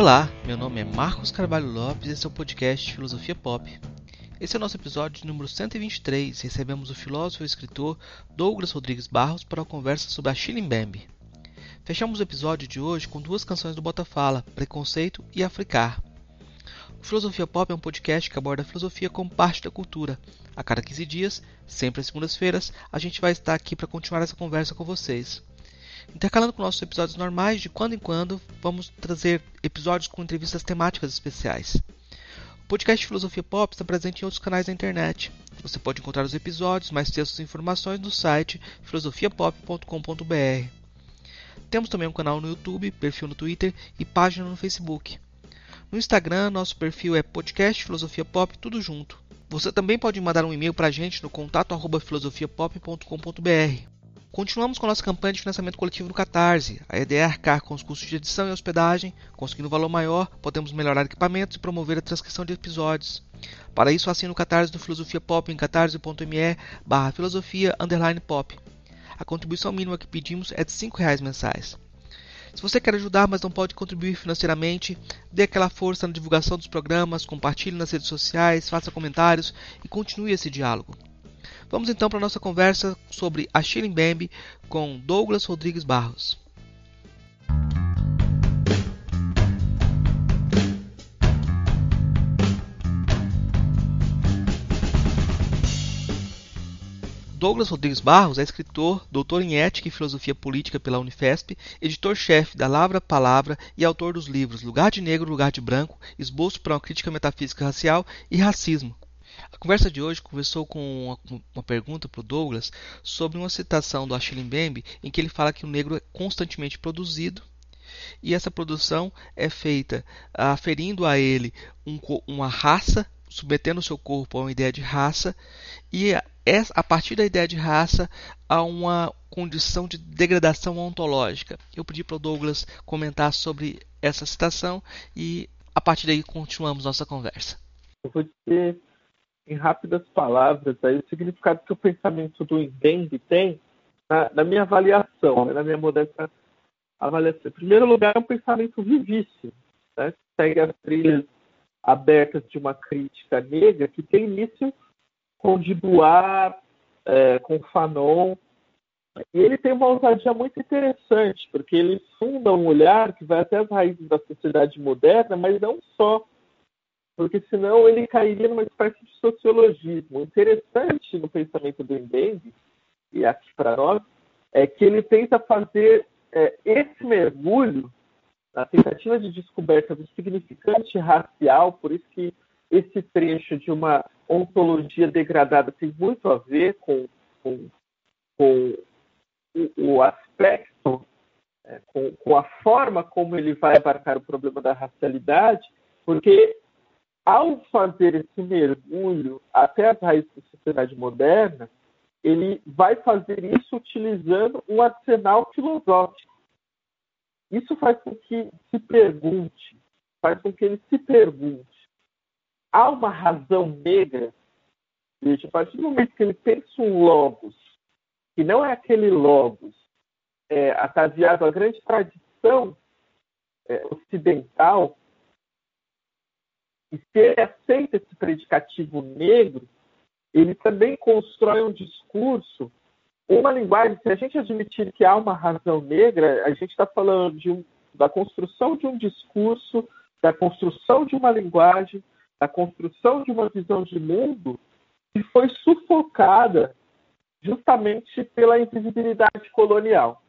Olá, meu nome é Marcos Carvalho Lopes e esse é o podcast Filosofia Pop. Esse é o nosso episódio número 123. Recebemos o filósofo e escritor Douglas Rodrigues Barros para a conversa sobre a Chilimbembe. Fechamos o episódio de hoje com duas canções do Botafala, Preconceito e Africar. O Filosofia Pop é um podcast que aborda a filosofia como parte da cultura. A cada 15 dias, sempre às segundas-feiras, a gente vai estar aqui para continuar essa conversa com vocês. Intercalando com nossos episódios normais, de quando em quando vamos trazer episódios com entrevistas temáticas especiais. O podcast Filosofia Pop está presente em outros canais da internet. Você pode encontrar os episódios, mais textos e informações no site filosofiapop.com.br. Temos também um canal no YouTube, perfil no Twitter e página no Facebook. No Instagram, nosso perfil é podcast Filosofia Pop, tudo junto. Você também pode mandar um e-mail para a gente no contato filosofiapop.com.br. Continuamos com a nossa campanha de financiamento coletivo no Catarse. A ideia é arcar com os custos de edição e hospedagem. Conseguindo um valor maior, podemos melhorar equipamentos e promover a transcrição de episódios. Para isso, assine o Catarse do Filosofia Pop em catarse.me barra filosofia pop. A contribuição mínima que pedimos é de R$ reais mensais. Se você quer ajudar, mas não pode contribuir financeiramente, dê aquela força na divulgação dos programas, compartilhe nas redes sociais, faça comentários e continue esse diálogo. Vamos então para a nossa conversa sobre a Bambi com Douglas Rodrigues Barros. Douglas Rodrigues Barros é escritor, doutor em Ética e Filosofia Política pela Unifesp, editor-chefe da Lavra Palavra e autor dos livros Lugar de Negro, Lugar de Branco, Esboço para uma Crítica Metafísica Racial e Racismo, a conversa de hoje conversou com uma, uma pergunta para o Douglas sobre uma citação do Achille Mbembe em que ele fala que o negro é constantemente produzido e essa produção é feita aferindo a ele um, uma raça, submetendo o seu corpo a uma ideia de raça e a, a partir da ideia de raça a uma condição de degradação ontológica. Eu pedi para o Douglas comentar sobre essa citação e a partir daí continuamos nossa conversa. Eu vou dizer em rápidas palavras, aí, o significado que o pensamento do Mbembe tem na, na minha avaliação, né, na minha modesta avaliação. Em primeiro lugar, é um pensamento vivíssimo, né, segue as trilhas abertas de uma crítica negra que tem início com Dubois, é, com Fanon, e ele tem uma ousadia muito interessante, porque ele funda um olhar que vai até as raízes da sociedade moderna, mas não só porque senão ele cairia numa espécie de sociologismo. O interessante no pensamento do Mbembe, e aqui para nós, é que ele tenta fazer é, esse mergulho na tentativa de descoberta do significante racial, por isso que esse trecho de uma ontologia degradada tem muito a ver com, com, com o, o, aspecto, é, com, com a forma como ele vai abarcar o problema da racialidade, porque ao fazer esse mergulho até as raízes da sociedade moderna, ele vai fazer isso utilizando um arsenal filosófico. Isso faz com que se pergunte, faz com que ele se pergunte: há uma razão negra? Veja, a partir do momento que ele pensa um logos, que não é aquele logos é, ataviado à grande tradição é, ocidental, e se ele aceita esse predicativo negro, ele também constrói um discurso, uma linguagem. Se a gente admitir que há uma razão negra, a gente está falando um, da construção de um discurso, da construção de uma linguagem, da construção de uma visão de mundo que foi sufocada justamente pela invisibilidade colonial.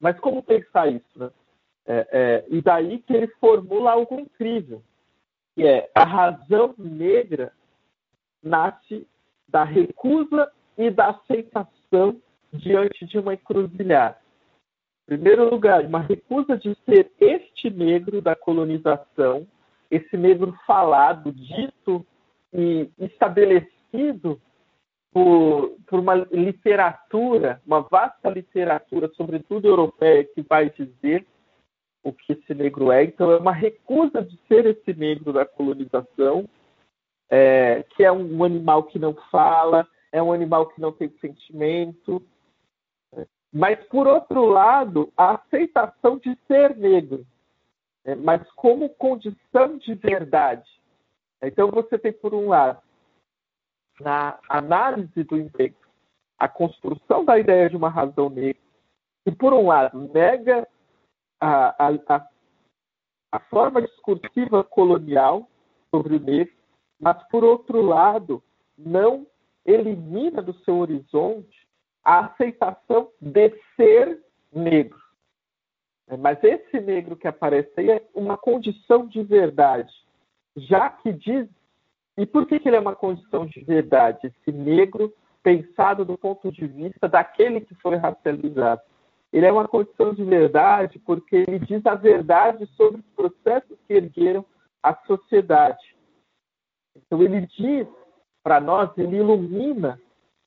Mas como pensar isso? Né? É, é, e daí que ele formula algo incrível que é a razão negra nasce da recusa e da aceitação diante de uma encruzilhada. Em primeiro lugar, uma recusa de ser este negro da colonização, esse negro falado, dito e estabelecido por, por uma literatura, uma vasta literatura, sobretudo europeia, que vai dizer o que esse negro é. Então, é uma recusa de ser esse negro da colonização, é, que é um animal que não fala, é um animal que não tem sentimento. Mas, por outro lado, a aceitação de ser negro. é, mas como condição de verdade. Então você tem, por um lado, na análise do emprego, a construção da ideia de uma razão negra, que, por um lado, nega a, a, a, a forma discursiva colonial sobre o negro, mas, por outro lado, não elimina do seu horizonte a aceitação de ser negro. Mas esse negro que aparece aí é uma condição de verdade, já que diz. E por que, que ele é uma condição de verdade? Esse negro pensado do ponto de vista daquele que foi racializado. Ele é uma condição de verdade porque ele diz a verdade sobre os processos que ergueram a sociedade. Então ele diz para nós, ele ilumina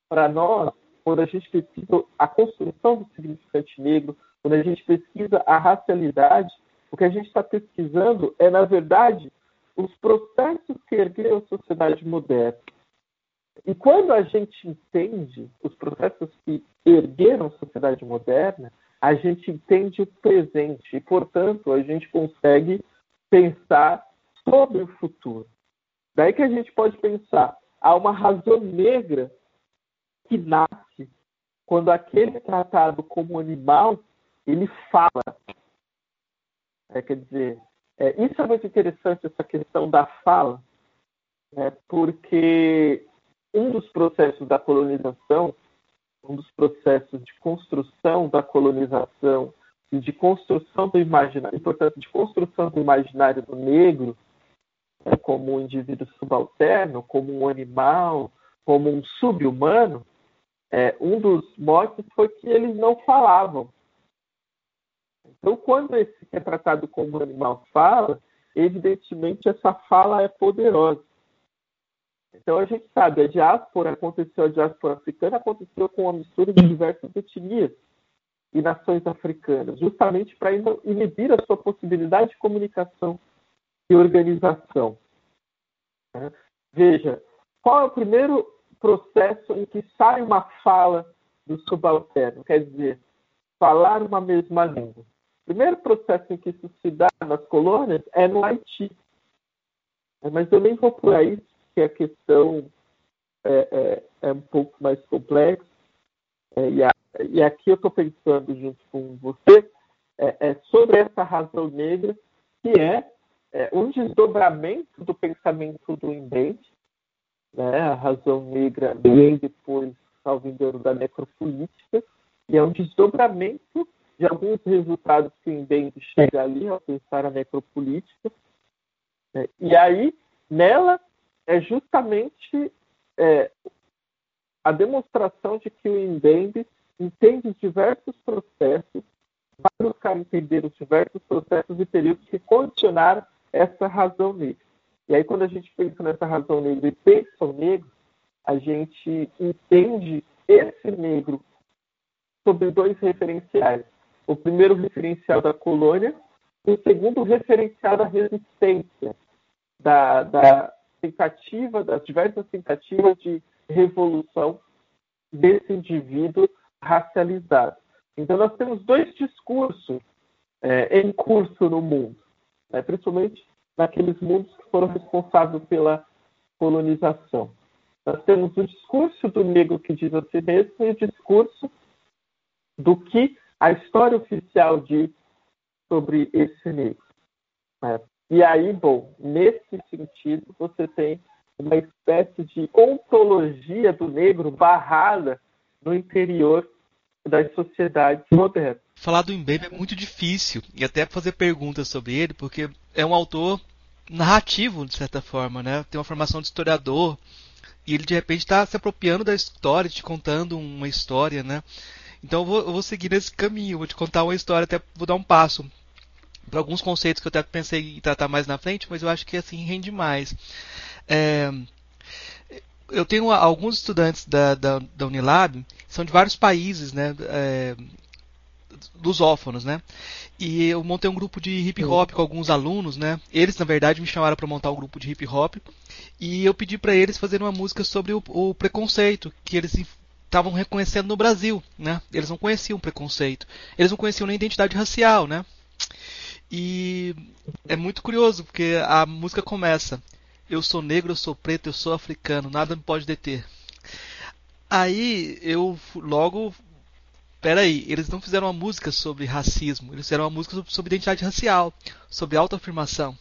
para nós, quando a gente pesquisa a construção do significante negro, quando a gente pesquisa a racialidade, o que a gente está pesquisando é, na verdade, os processos que ergueram a sociedade moderna. E quando a gente entende os processos que ergueram a sociedade moderna, a gente entende o presente e, portanto, a gente consegue pensar sobre o futuro. Daí que a gente pode pensar há uma razão negra que nasce quando aquele tratado como animal ele fala. É, quer dizer, é, isso é muito interessante, essa questão da fala, né, porque um dos processos da colonização, um dos processos de construção da colonização e de construção do imaginário, portanto, de construção do imaginário do negro, né, como um indivíduo subalterno, como um animal, como um subhumano, é, um dos motivos foi que eles não falavam. Então, quando esse que é tratado como um animal fala, evidentemente essa fala é poderosa. Então a gente sabe, a diáspora aconteceu, a diáspora africana aconteceu com uma mistura de diversas etnias e nações africanas, justamente para inibir a sua possibilidade de comunicação e organização. Né? Veja, qual é o primeiro processo em que sai uma fala do subalterno? Quer dizer, falar uma mesma língua. O primeiro processo em que isso se dá nas colônias é no Haiti. Mas eu nem vou por aí, porque a questão é, é, é um pouco mais complexa. É, e, a, e, aqui eu estou pensando junto com você é, é, sobre essa razão negra, que é é, um desdobramento do pensamento do Embed, né? a razão negra vem depois, salvo engano, da necropolítica, e é um desdobramento de alguns resultados que o Embed chega ali ao pensar a necropolítica. Né? E aí, nela, justamente é, a demonstração de que o Embed entende diversos processos, vai buscar entender os diversos processos e períodos que condicionaram essa razão negra. E aí, quando a gente pensa nessa razão negra e pensa o negro, a gente entende esse negro sobre dois referenciais. O primeiro referencial da colônia, o segundo referencial da resistência, da, da tentativa, das diversas tentativas de revolução desse indivíduo racializado. Então, nós temos dois discursos é, em curso no mundo né, principalmente naqueles mundos que foram responsáveis pela colonização. Nós temos o discurso do negro que diz a si mesmo e o discurso do que a história oficial diz sobre esse negro. Né? E aí, bom, nesse sentido, você tem uma espécie de ontologia do negro barrada no interior das sociedades modernas. Falar do Mbembe é muito difícil e até fazer perguntas sobre ele, porque é um autor narrativo, de certa forma, né? Tem uma formação de historiador e ele de repente está se apropriando da história, te contando uma história, né? Então eu vou, eu vou seguir nesse caminho, vou te contar uma história, até vou dar um passo para alguns conceitos que eu até pensei em tratar mais na frente, mas eu acho que assim rende mais. É, eu tenho alguns estudantes da, da, da, Unilab, são de vários países, né? É, lusófonos, né? E eu montei um grupo de hip hop com alguns alunos, né? Eles, na verdade, me chamaram para montar um grupo de hip hop e eu pedi para eles fazerem uma música sobre o, o preconceito que eles estavam reconhecendo no Brasil, né? Eles não conheciam preconceito, eles não conheciam nem identidade racial, né? E é muito curioso, porque a música começa: Eu sou negro, eu sou preto, eu sou africano, nada me pode deter. Aí eu logo. Peraí, eles não fizeram uma música sobre racismo, eles fizeram uma música sobre, identidade racial, sobre autoafirmação.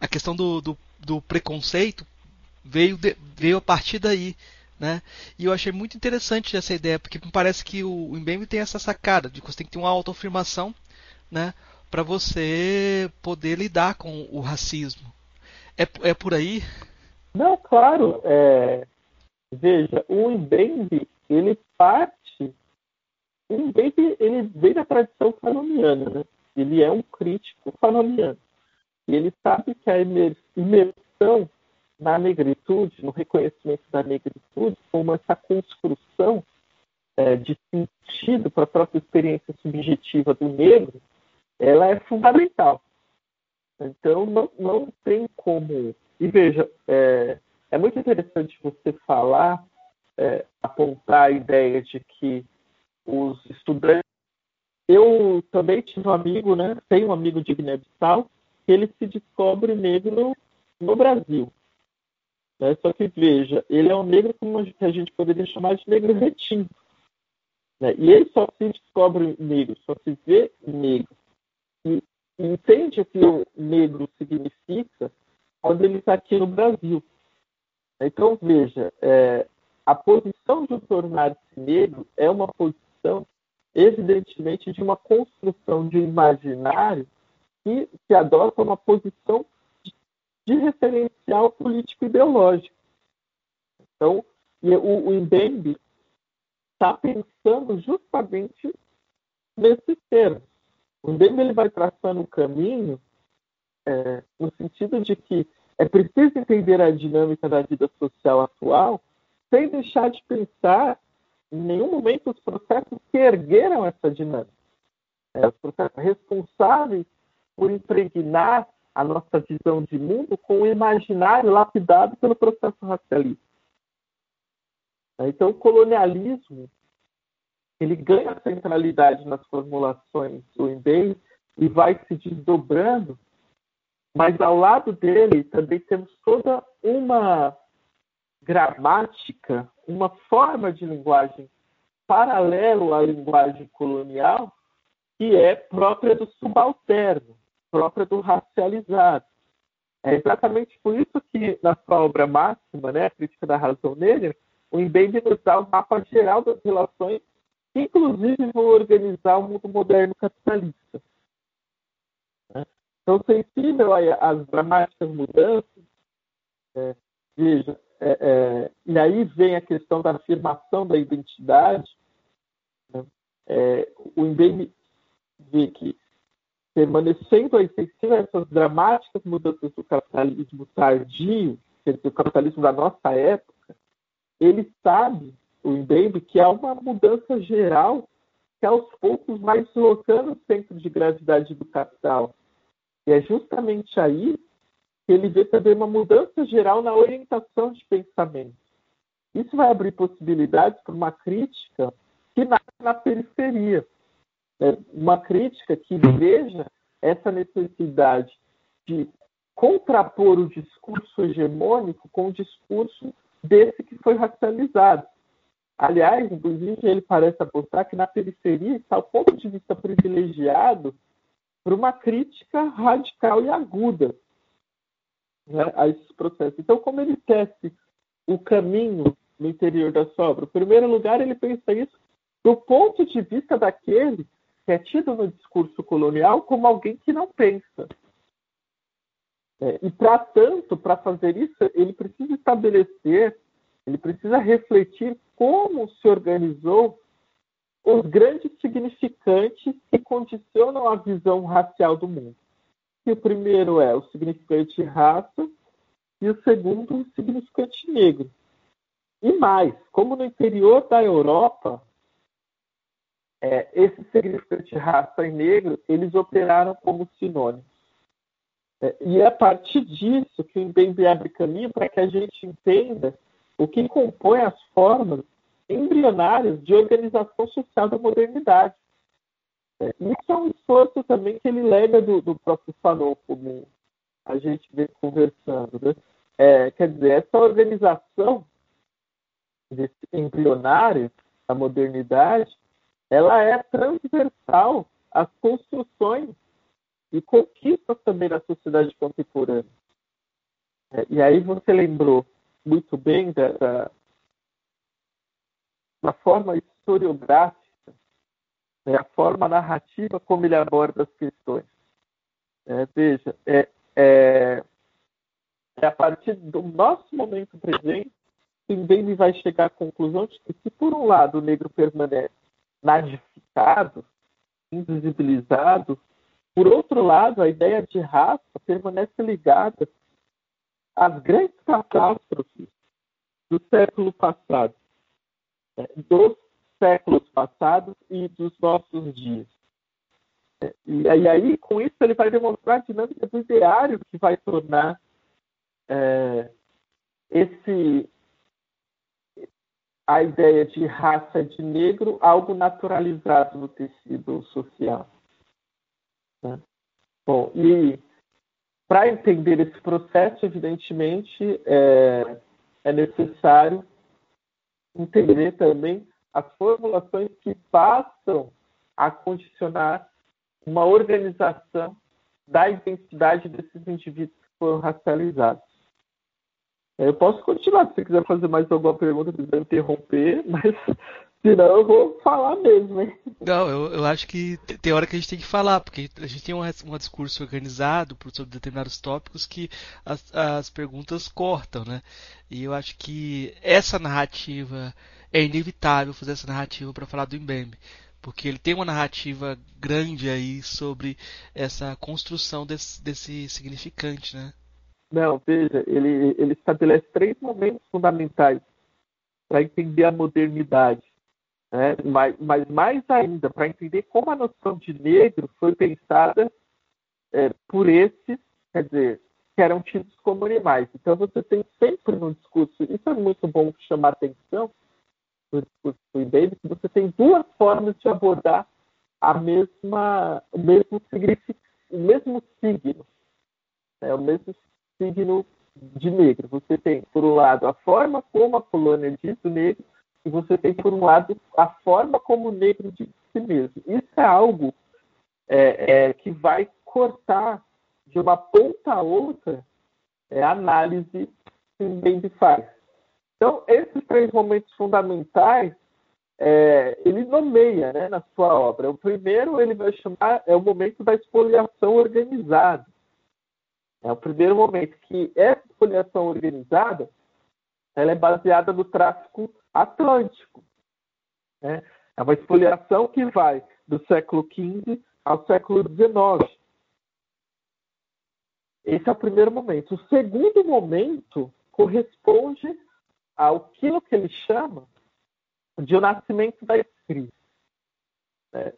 A questão do, do, do preconceito veio, de, veio a partir daí. Né? E eu achei muito interessante essa ideia, porque me parece que o, o tem essa sacada de que você tem que ter uma autoafirmação né, para você poder lidar com o racismo. É, é por aí? Não, claro. É... Veja, o Mbembe, ele parte... O Mbembe, ele vem da tradição fanoniana, né? Ele é um crítico fanoniano. E ele sabe que a imersão na negritude, no reconhecimento da negritude, como essa construção é, de sentido para a própria experiência subjetiva do negro, ela é fundamental. Então, não, não tem como. E veja, é, é muito interessante você falar, é, apontar a ideia de que os estudantes. Eu também tive um amigo, né? Tenho um amigo de Guiné-Bissau, que ele se descobre negro no Brasil. Né? Só que veja, ele é um negro como que a gente poderia chamar de negro retinto. Né? E ele só se descobre negro, só se vê negro. Entende o que o negro significa quando ele está aqui no Brasil. Então, veja, é, a posição de tornar-se negro é uma posição, evidentemente, de uma construção de imaginário que, que adota uma posição de referencial político-ideológico. Então, o, o Mbembe está pensando justamente nesse termo. O Mbembe ele vai traçando um caminho é, no sentido de que é preciso entender a dinâmica da vida social atual sem deixar de pensar em nenhum momento os processos que ergueram essa dinâmica. É, os processos responsáveis por impregnar a nossa visão de mundo com o imaginário lapidado pelo processo racialista. Então, o colonialismo ele ganha centralidade nas formulações do Embei e vai se desdobrando, mas ao lado dele também temos toda uma gramática, uma forma de linguagem paralelo à linguagem colonial, que é própria do subalterno própria do racializado. É exatamente por isso que, na sua obra máxima, né, a Crítica da Razão Negra, o Mbembe nos dá um mapa geral das relações inclusive, vão organizar o mundo moderno capitalista. Né? Então, sensível às dramáticas mudanças, é, veja, é, é, e aí vem a questão da afirmação da identidade, né? É, o Mbembe vê que permanecendo aí sensível a essas dramáticas mudanças do capitalismo tardio, quer dizer, o capitalismo da nossa época, ele sabe, o Mbembe, que há uma mudança geral que aos poucos vai deslocando o centro de gravidade do capital. E é justamente aí que ele vê também uma mudança geral na orientação de pensamento. Isso vai abrir possibilidades para uma crítica que nasce na periferia é, uma crítica que veja essa necessidade de contrapor o discurso hegemônico com o discurso desse que foi racializado. Aliás, inclusive, ele parece apostar que na periferia está o ponto de vista privilegiado para uma crítica radical e aguda né, a esses processos. Então, como ele tece o caminho no interior da sobra? Em primeiro lugar, ele pensa isso do ponto de vista daquele que é tido no discurso colonial como alguém que não pensa. É, e, para tanto, para fazer isso, ele precisa estabelecer, ele precisa refletir como se organizou os grandes significantes que condicionam a visão racial do mundo. E o primeiro é o significante raça e o segundo o significante negro. E mais, como no interior da Europa, é, esse significante raça e negro, eles operaram como sinônimos. É, e é a partir disso que o Mbembe abre caminho para que a gente entenda o que compõe as formas embrionárias de organização social da modernidade. É, isso é um esforço também que ele lega do, do próprio Fanon, como a gente vem conversando. Né? É, quer dizer, essa organização desse embrionário da modernidade, ela é transversal às construções e conquistas também da sociedade contemporânea. É, e aí você lembrou muito bem da, forma historiográfica, né, a forma narrativa como ele aborda as questões. É, veja, é, é, é, a partir do nosso momento presente que ele vai chegar à conclusão de que, se por um lado o negro permanece nadificado, invisibilizado, por outro lado, a ideia de raça permanece ligada às grandes catástrofes do século passado, né, dos séculos passados e dos nossos dias. E aí, com isso, ele vai demonstrar a dinâmica do ideário que vai tornar é, esse a ideia de raça de negro algo naturalizado no tecido social. Né? Bom, e para entender esse processo, evidentemente, é, é necessário entender também as formulações que passam a condicionar uma organização da identidade desses indivíduos que foram racializados. Eu posso continuar se você quiser fazer mais alguma pergunta, quiser interromper, mas senão eu vou falar mesmo, hein? Não, eu, eu acho que tem hora que a gente tem que falar, porque a gente tem um, um discurso organizado sobre determinados tópicos que as, as perguntas cortam, né? E eu acho que essa narrativa é inevitável fazer essa narrativa para falar do Mbembe porque ele tem uma narrativa grande aí sobre essa construção desse, desse significante, né? Não, veja, ele, ele estabelece três momentos fundamentais para entender a modernidade. Né? Mas, mas mais ainda, para entender como a noção de negro foi pensada é, por esses, quer dizer, que eram tidos como animais. Então você tem sempre no discurso, isso é muito bom chamar atenção no discurso do Davis, você tem duas formas de abordar a mesma, o mesmo o mesmo signo. É, o mesmo signo de negro. Você tem, por um lado, a forma como a colônia diz o negro, e você tem, por um lado, a forma como o negro diz si mesmo. Isso é algo é, é, que vai cortar de uma ponta a outra é, a análise que o Bembe faz. Então, esses três momentos fundamentais, é, ele nomeia né, na sua obra. O primeiro, ele vai chamar, é o momento da expoliação organizada. É o primeiro momento que essa espoliação organizada ela é baseada no tráfico atlântico. Né? É uma espoliação que vai do século XV ao século XIX. Esse é o primeiro momento. O segundo momento corresponde ao que ele chama de o nascimento da escrita. É,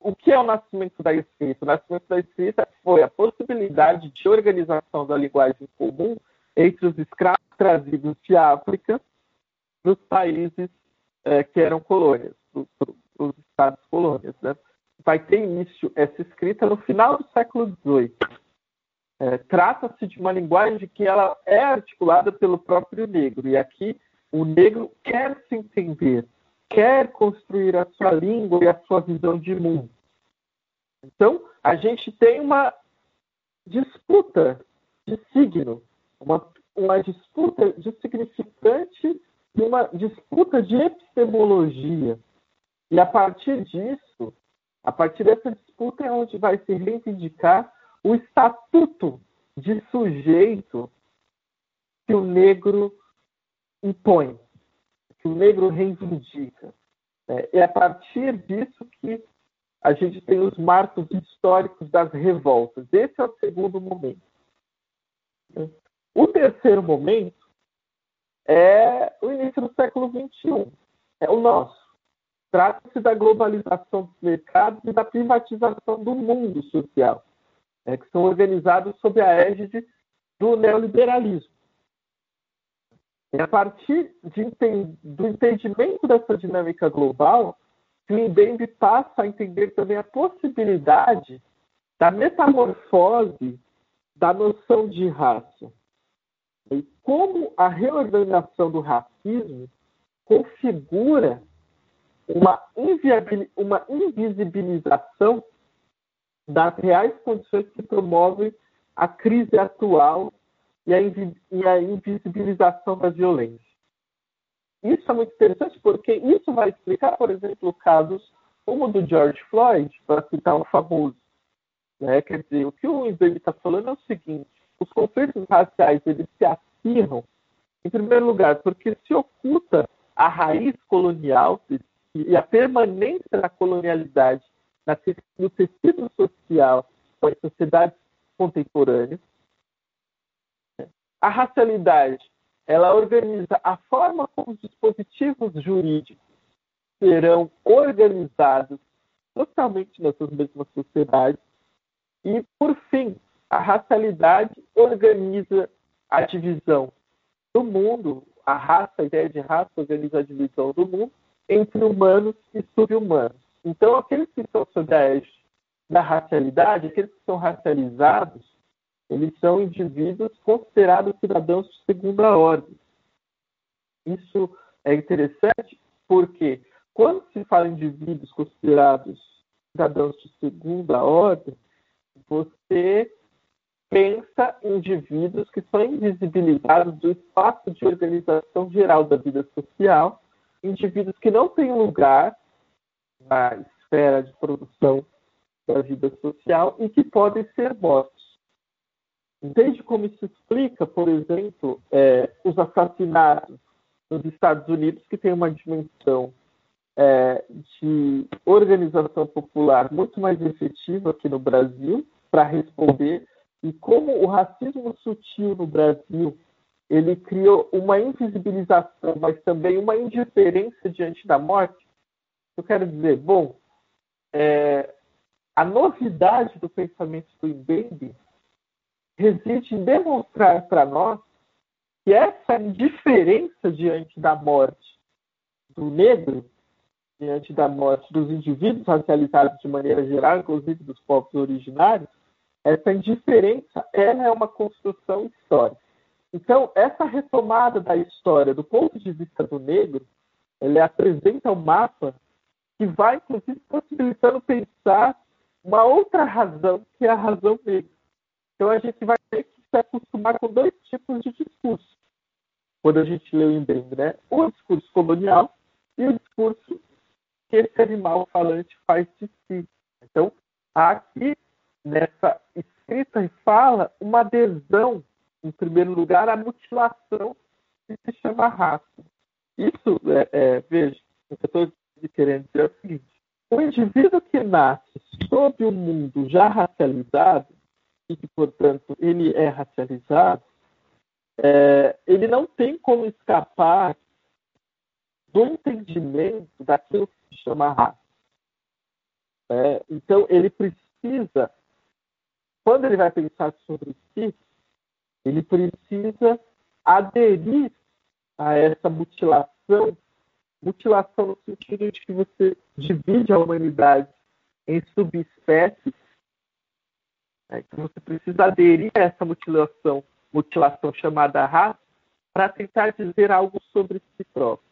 o que é o nascimento da escrita? O nascimento da escrita foi a possibilidade de organização da linguagem comum entre os escravos trazidos de África nos países é, que eram colônias, os estados colônias. Né? Vai ter início essa escrita no final do século XVIII. É, Trata-se de uma linguagem que ela é articulada pelo próprio negro, e aqui o negro quer se entender, quer construir a sua língua e a sua visão de mundo. Então, a gente tem uma disputa de signo, uma, uma disputa de significante e uma disputa de epistemologia. E a partir disso, a partir dessa disputa é onde vai se reivindicar o estatuto de sujeito que o negro impõe, que o negro reivindica. É, é a partir disso que a gente tem os marcos históricos das revoltas. Esse é o segundo momento. O terceiro momento é o início do século XXI. É o nosso. Trata-se da globalização dos mercados e da privatização do mundo social, é, que são organizados sob a égide do neoliberalismo. E a partir de, do entendimento dessa dinâmica global, Klimbembe passa a entender também a possibilidade da metamorfose da noção de raça. E como a reorganização do racismo configura uma, uma invisibilização das reais condições que promovem a crise atual e a, e a invisibilização da violência. Isso é muito interessante porque isso vai explicar, por exemplo, casos como o do George Floyd, para citar um famoso. Né? Quer dizer, o que o Imbembe está falando é o seguinte: os conflitos raciais eles se acirram, em primeiro lugar, porque se oculta a raiz colonial e a permanência da colonialidade no tecido social das sociedades contemporâneas. A racialidade ela organiza a forma como os dispositivos jurídicos serão organizados totalmente nessas mesmas sociedades. E, por fim, a racialidade organiza a divisão do mundo, a raça, a ideia de raça organiza a divisão do mundo entre humanos e subhumanos. Então, aqueles que estão sob a da racialidade, aqueles que são racializados, eles são indivíduos considerados cidadãos de segunda ordem. Isso é interessante porque, quando se fala em indivíduos considerados cidadãos de segunda ordem, você pensa indivíduos que são invisibilizados do espaço de organização geral da vida social, indivíduos que não têm lugar na esfera de produção da vida social e que podem ser mortos. Entende como isso explica, por exemplo, é, os assassinatos nos Estados Unidos, que tem uma dimensão é, de organização popular muito mais efetiva aqui no Brasil para responder e como o racismo sutil no Brasil ele criou uma invisibilização, mas também uma indiferença diante da morte. Eu quero dizer, bom, é, a novidade do pensamento do Mbembe reside em demonstrar para nós que essa indiferença diante da morte do negro, diante da morte dos indivíduos racializados de maneira geral, inclusive dos povos originários, essa indiferença ela é uma construção histórica. Então, essa retomada da história do ponto de vista do negro, ela apresenta um mapa que vai, inclusive, possibilitando pensar uma outra razão, que é a razão negra. Então, a gente vai ter que se acostumar com dois tipos de discurso. Quando a gente lê o Embembe, né? O discurso colonial e o discurso que esse animal falante faz de si. Então, aqui nessa escrita e fala uma adesão, em primeiro lugar, à mutilação que se chama raça. Isso, é, é, veja, o que eu estou querendo dizer é o seguinte: o indivíduo que nasce sob o um mundo já racializado, e que, portanto, ele é racializado, é, ele não tem como escapar do entendimento daquilo que se chama raça. É, então, ele precisa quando ele vai pensar sobre si, ele precisa aderir a essa mutilação, mutilação no sentido de que você divide a humanidade em subespécies. Né? Então você precisa aderir a essa mutilação, mutilação chamada raça, para tentar dizer algo sobre si próprio.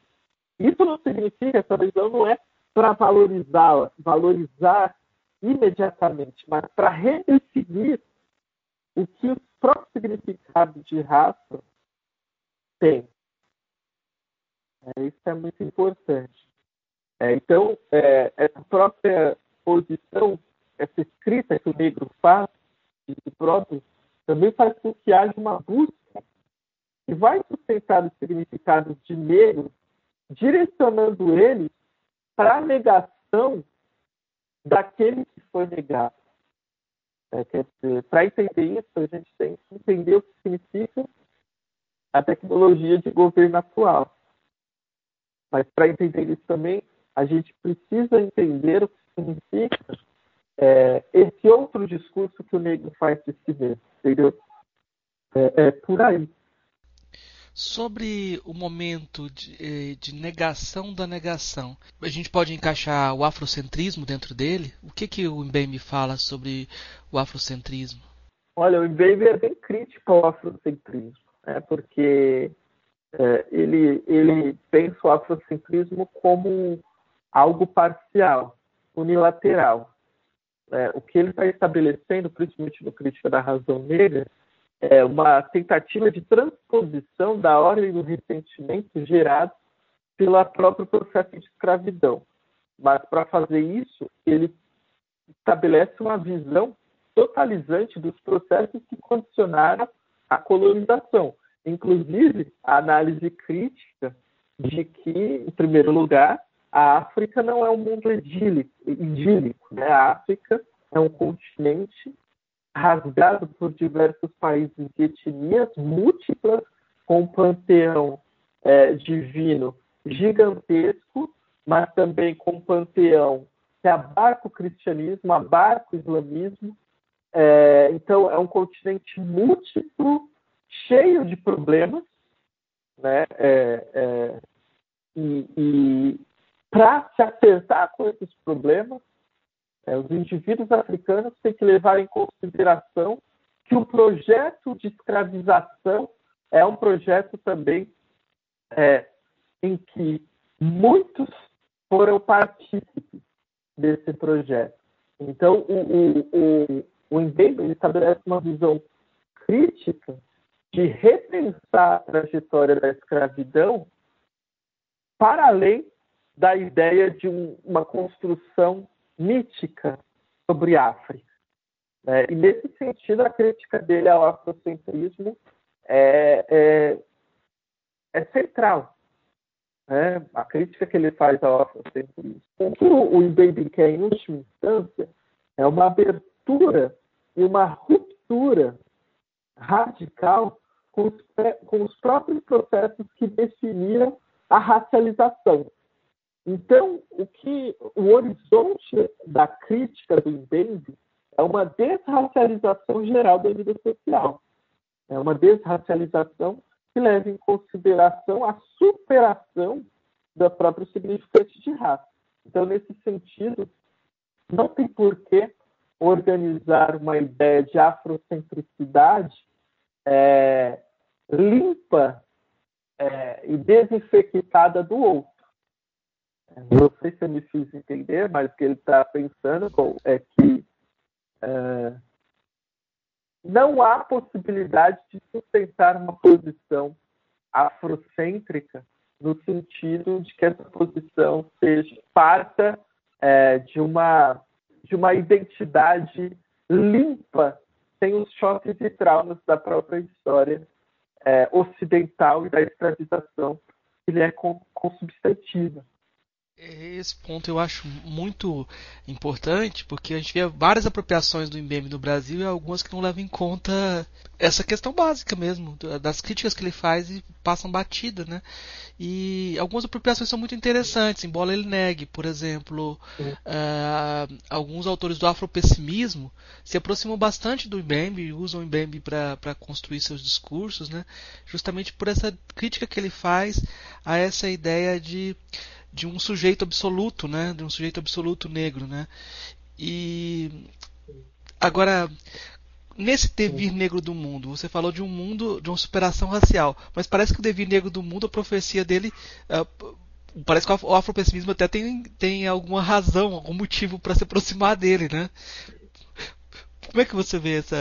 Isso não significa, essa visão não é para valorizá-la, valorizar imediatamente, mas para redefinir o que o próprio significado de raça tem. É, isso é muito importante. É, então, é, essa própria posição, essa escrita que o negro faz de si próprio, também faz com que haja uma busca que vai sustentar os significados de negro, direcionando eles para a negação daquele que foi negado. É, para entender isso, a gente tem que entender o que significa a tecnologia de governo atual. Mas para entender isso também, a gente precisa entender o que significa é, esse outro discurso que o negro faz de si mesmo, entendeu? É, é por aí. Sobre o momento de, eh, de, negação da negação, a gente pode encaixar o afrocentrismo dentro dele? O que, que o Mbembe fala sobre o afrocentrismo? Olha, o Mbembe é bem crítico ao afrocentrismo, né, porque é, ele, ele pensa o afrocentrismo como algo parcial, unilateral. É, o que ele está estabelecendo, principalmente no Crítica da Razão Negra, é uma tentativa de transposição da ordem do ressentimento gerado pelo próprio processo de escravidão. Mas, para fazer isso, ele estabelece uma visão totalizante dos processos que condicionaram a colonização. Inclusive, a análise crítica de que, em primeiro lugar, a África não é um mundo idílico, idílico né? a África é um continente rasgado por diversos países e etnias múltiplas, com um panteão é, divino gigantesco, mas também com um panteão que abarca o cristianismo, abarca o islamismo. É, então, é um continente múltiplo, cheio de problemas, né? É, é e, e para se acertar com esses problemas, é, os indivíduos africanos têm que levar em consideração que o projeto de escravização é um projeto também é, em que muitos foram partícipes desse projeto. Então, o, o, o, o estabelece uma visão crítica de repensar a trajetória da escravidão para além da ideia de um, uma construção mítica sobre a África. É, e nesse sentido, a crítica dele ao afrocentrismo é, é, é central. Né? A crítica que ele faz ao afrocentrismo. O que o Mbembe quer, em última instância, é uma abertura e uma ruptura radical com os, com os próprios processos que definiram a racialização. Então, o que o horizonte da crítica do Mbembe é uma desracialização geral da vida social. É uma desracialização que leva em consideração a superação da própria significante de raça. Então, nesse sentido, não tem por que organizar uma ideia de afrocentricidade é, limpa é, e desinfectada do outro. Não sei se me fiz entender, mas o que ele está pensando é que é, não há possibilidade de sustentar uma posição afrocêntrica no sentido de que essa posição seja parta é, de uma de uma identidade limpa, sem os choques e traumas da própria história é, ocidental e da escravização que lhe é consubstantiva. Esse ponto eu acho muito importante, porque a gente vê várias apropriações do IBM no Brasil e algumas que não levam em conta essa questão básica mesmo, das críticas que ele faz e passam batida, né? E algumas apropriações são muito interessantes, embora ele negue. Por exemplo, uh, alguns autores do afropessimismo se aproximam bastante do IBM e usam o IBM para construir seus discursos, né? Justamente por essa crítica que ele faz a essa ideia de de um sujeito absoluto, né? De um sujeito absoluto negro, né? E agora nesse devir negro do mundo, você falou de um mundo de uma superação racial, mas parece que o devir negro do mundo, a profecia dele uh, parece que o afropessimismo até tem, tem alguma razão, algum motivo para se aproximar dele, né? Como é que você vê essa.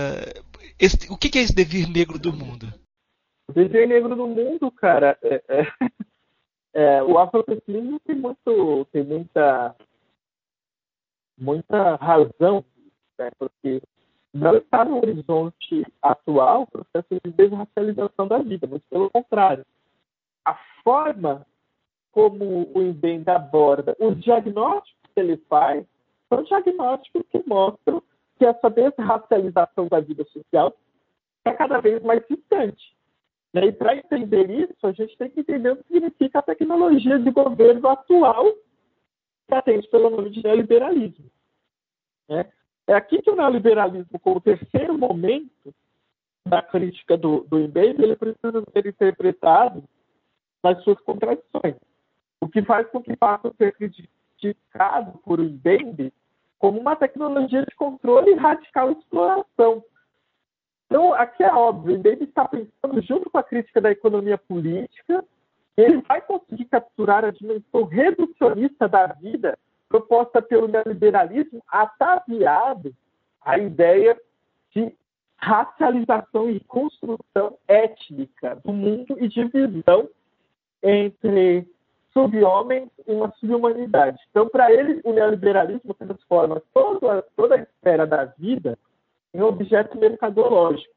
Esse, o que, é esse devir negro do mundo? O devir negro do mundo, cara, é, é, é, o afropessimismo tem, muito, tem muita, muita razão, né, porque não está no horizonte atual o processo de desracialização da vida, muito pelo contrário. A forma como o Mbembe aborda, os diagnósticos que ele faz, são diagnósticos que mostram que essa desracialização da vida social é cada vez mais distante. E para entender isso, a gente tem que entender o que significa a tecnologia de governo atual que atende pelo nome de neoliberalismo. Né? É aqui que o neoliberalismo, como terceiro momento, da crítica do, do ele precisa ser interpretado nas suas contradições. O que faz com que passe a ser criticado por Embed como uma tecnologia de controle e radical exploração. Então, aqui é óbvio, Embed está pensando junto com a crítica da economia política, ele vai conseguir capturar a dimensão reducionista da vida proposta pelo neoliberalismo ataviado a ideia de racialização e construção étnica do mundo e divisão entre sub-homens e uma sub-humanidade. Então, para ele, o neoliberalismo transforma toda, toda a esfera da vida em objeto mercadológico.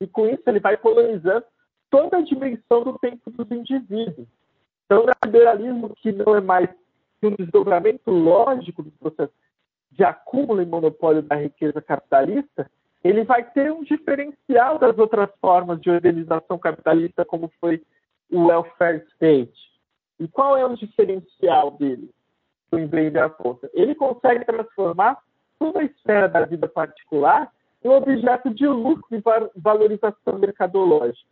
E com isso ele vai colonizando toda a dimensão do tempo dos indivíduos. Então, o neoliberalismo, que não é mais um desdobramento lógico dos processos de acúmulo e monopólio da riqueza capitalista, ele vai ter um diferencial das outras formas de organização capitalista, como foi o welfare state. E qual é o diferencial dele, do força? Ele consegue transformar toda a esfera da vida particular em um objeto de lucro e valorização mercadológica.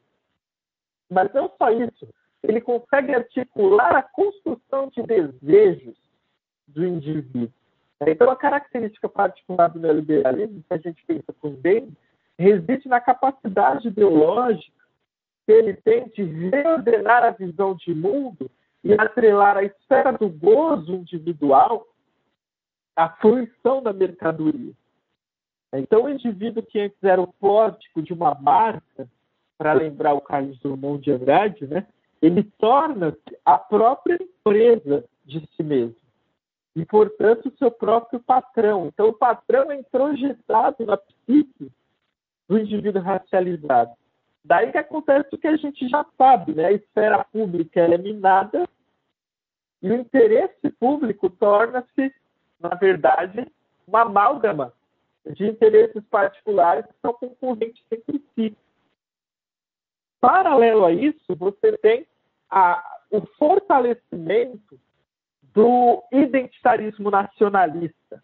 Mas não só isso, ele consegue articular a construção de desejos do indivíduo. Então, a característica particular do neoliberalismo, que a gente pensa com bem, reside na capacidade ideológica que ele tem de reordenar a visão de mundo e atrelar a esfera do gozo individual à fruição da mercadoria. Então, o indivíduo que antes era o pórtico de uma marca, para lembrar o Carlos Drummond de Andrade, né, ele torna-se a própria empresa de si mesmo e, portanto, seu próprio patrão. Então, o patrão é introjetado na psique do indivíduo racializado. Daí que acontece o que a gente já sabe, né? A esfera pública é minada e o interesse público torna-se, na verdade, uma amálgama de interesses particulares que são concorrentes entre si. Paralelo a isso, você tem a, o fortalecimento do identitarismo nacionalista,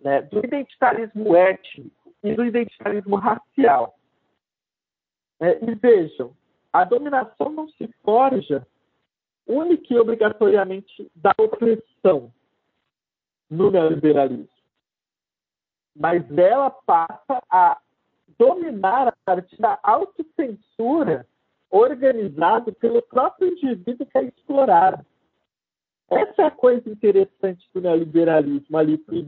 né, do identitarismo étnico e do identitarismo racial. É, e vejam, a dominação não se forja única e obrigatoriamente da opressão no neoliberalismo, mas ela passa a dominar a partir da autocensura organizada pelo próprio indivíduo que é explorado. Essa é a coisa interessante do neoliberalismo ali para o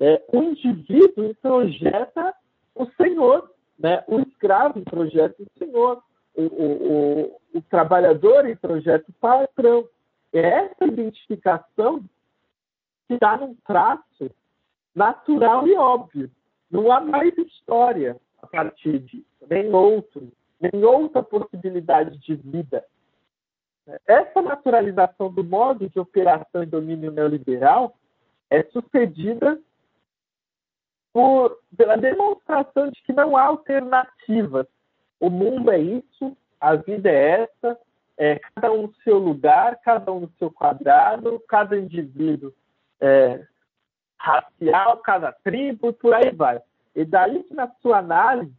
é, o indivíduo projeta o senhor, né? o escravo projeta o senhor, o, o, o, o trabalhador projeta o patrão. É essa identificação que dá num traço natural e óbvio. Não há mais história a partir disso, nem outro, nem outra possibilidade de vida. Essa naturalização do modo de operação e domínio neoliberal é sucedida por, pela demonstração de que não há alternativas. O mundo é isso, a vida é essa, é, cada um no seu lugar, cada um no seu quadrado, cada indivíduo é, racial, cada tribo, por aí vai. E daí que na sua análise,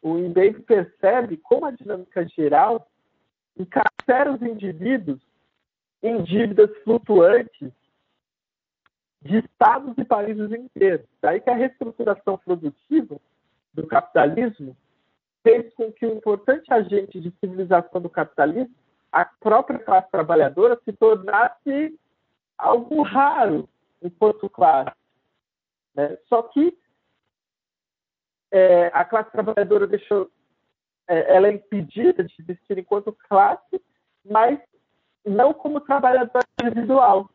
o IBEI percebe como a dinâmica geral encarcera os indivíduos em dívidas flutuantes de estados e países inteiros. Daí que a reestruturação produtiva do capitalismo fez com que o importante agente de civilização do capitalismo, a própria classe trabalhadora, se tornasse algo raro enquanto classe. Né? Só que é, a classe trabalhadora deixou é, ela é impedida de existir enquanto classe, mas não como trabalhador individual.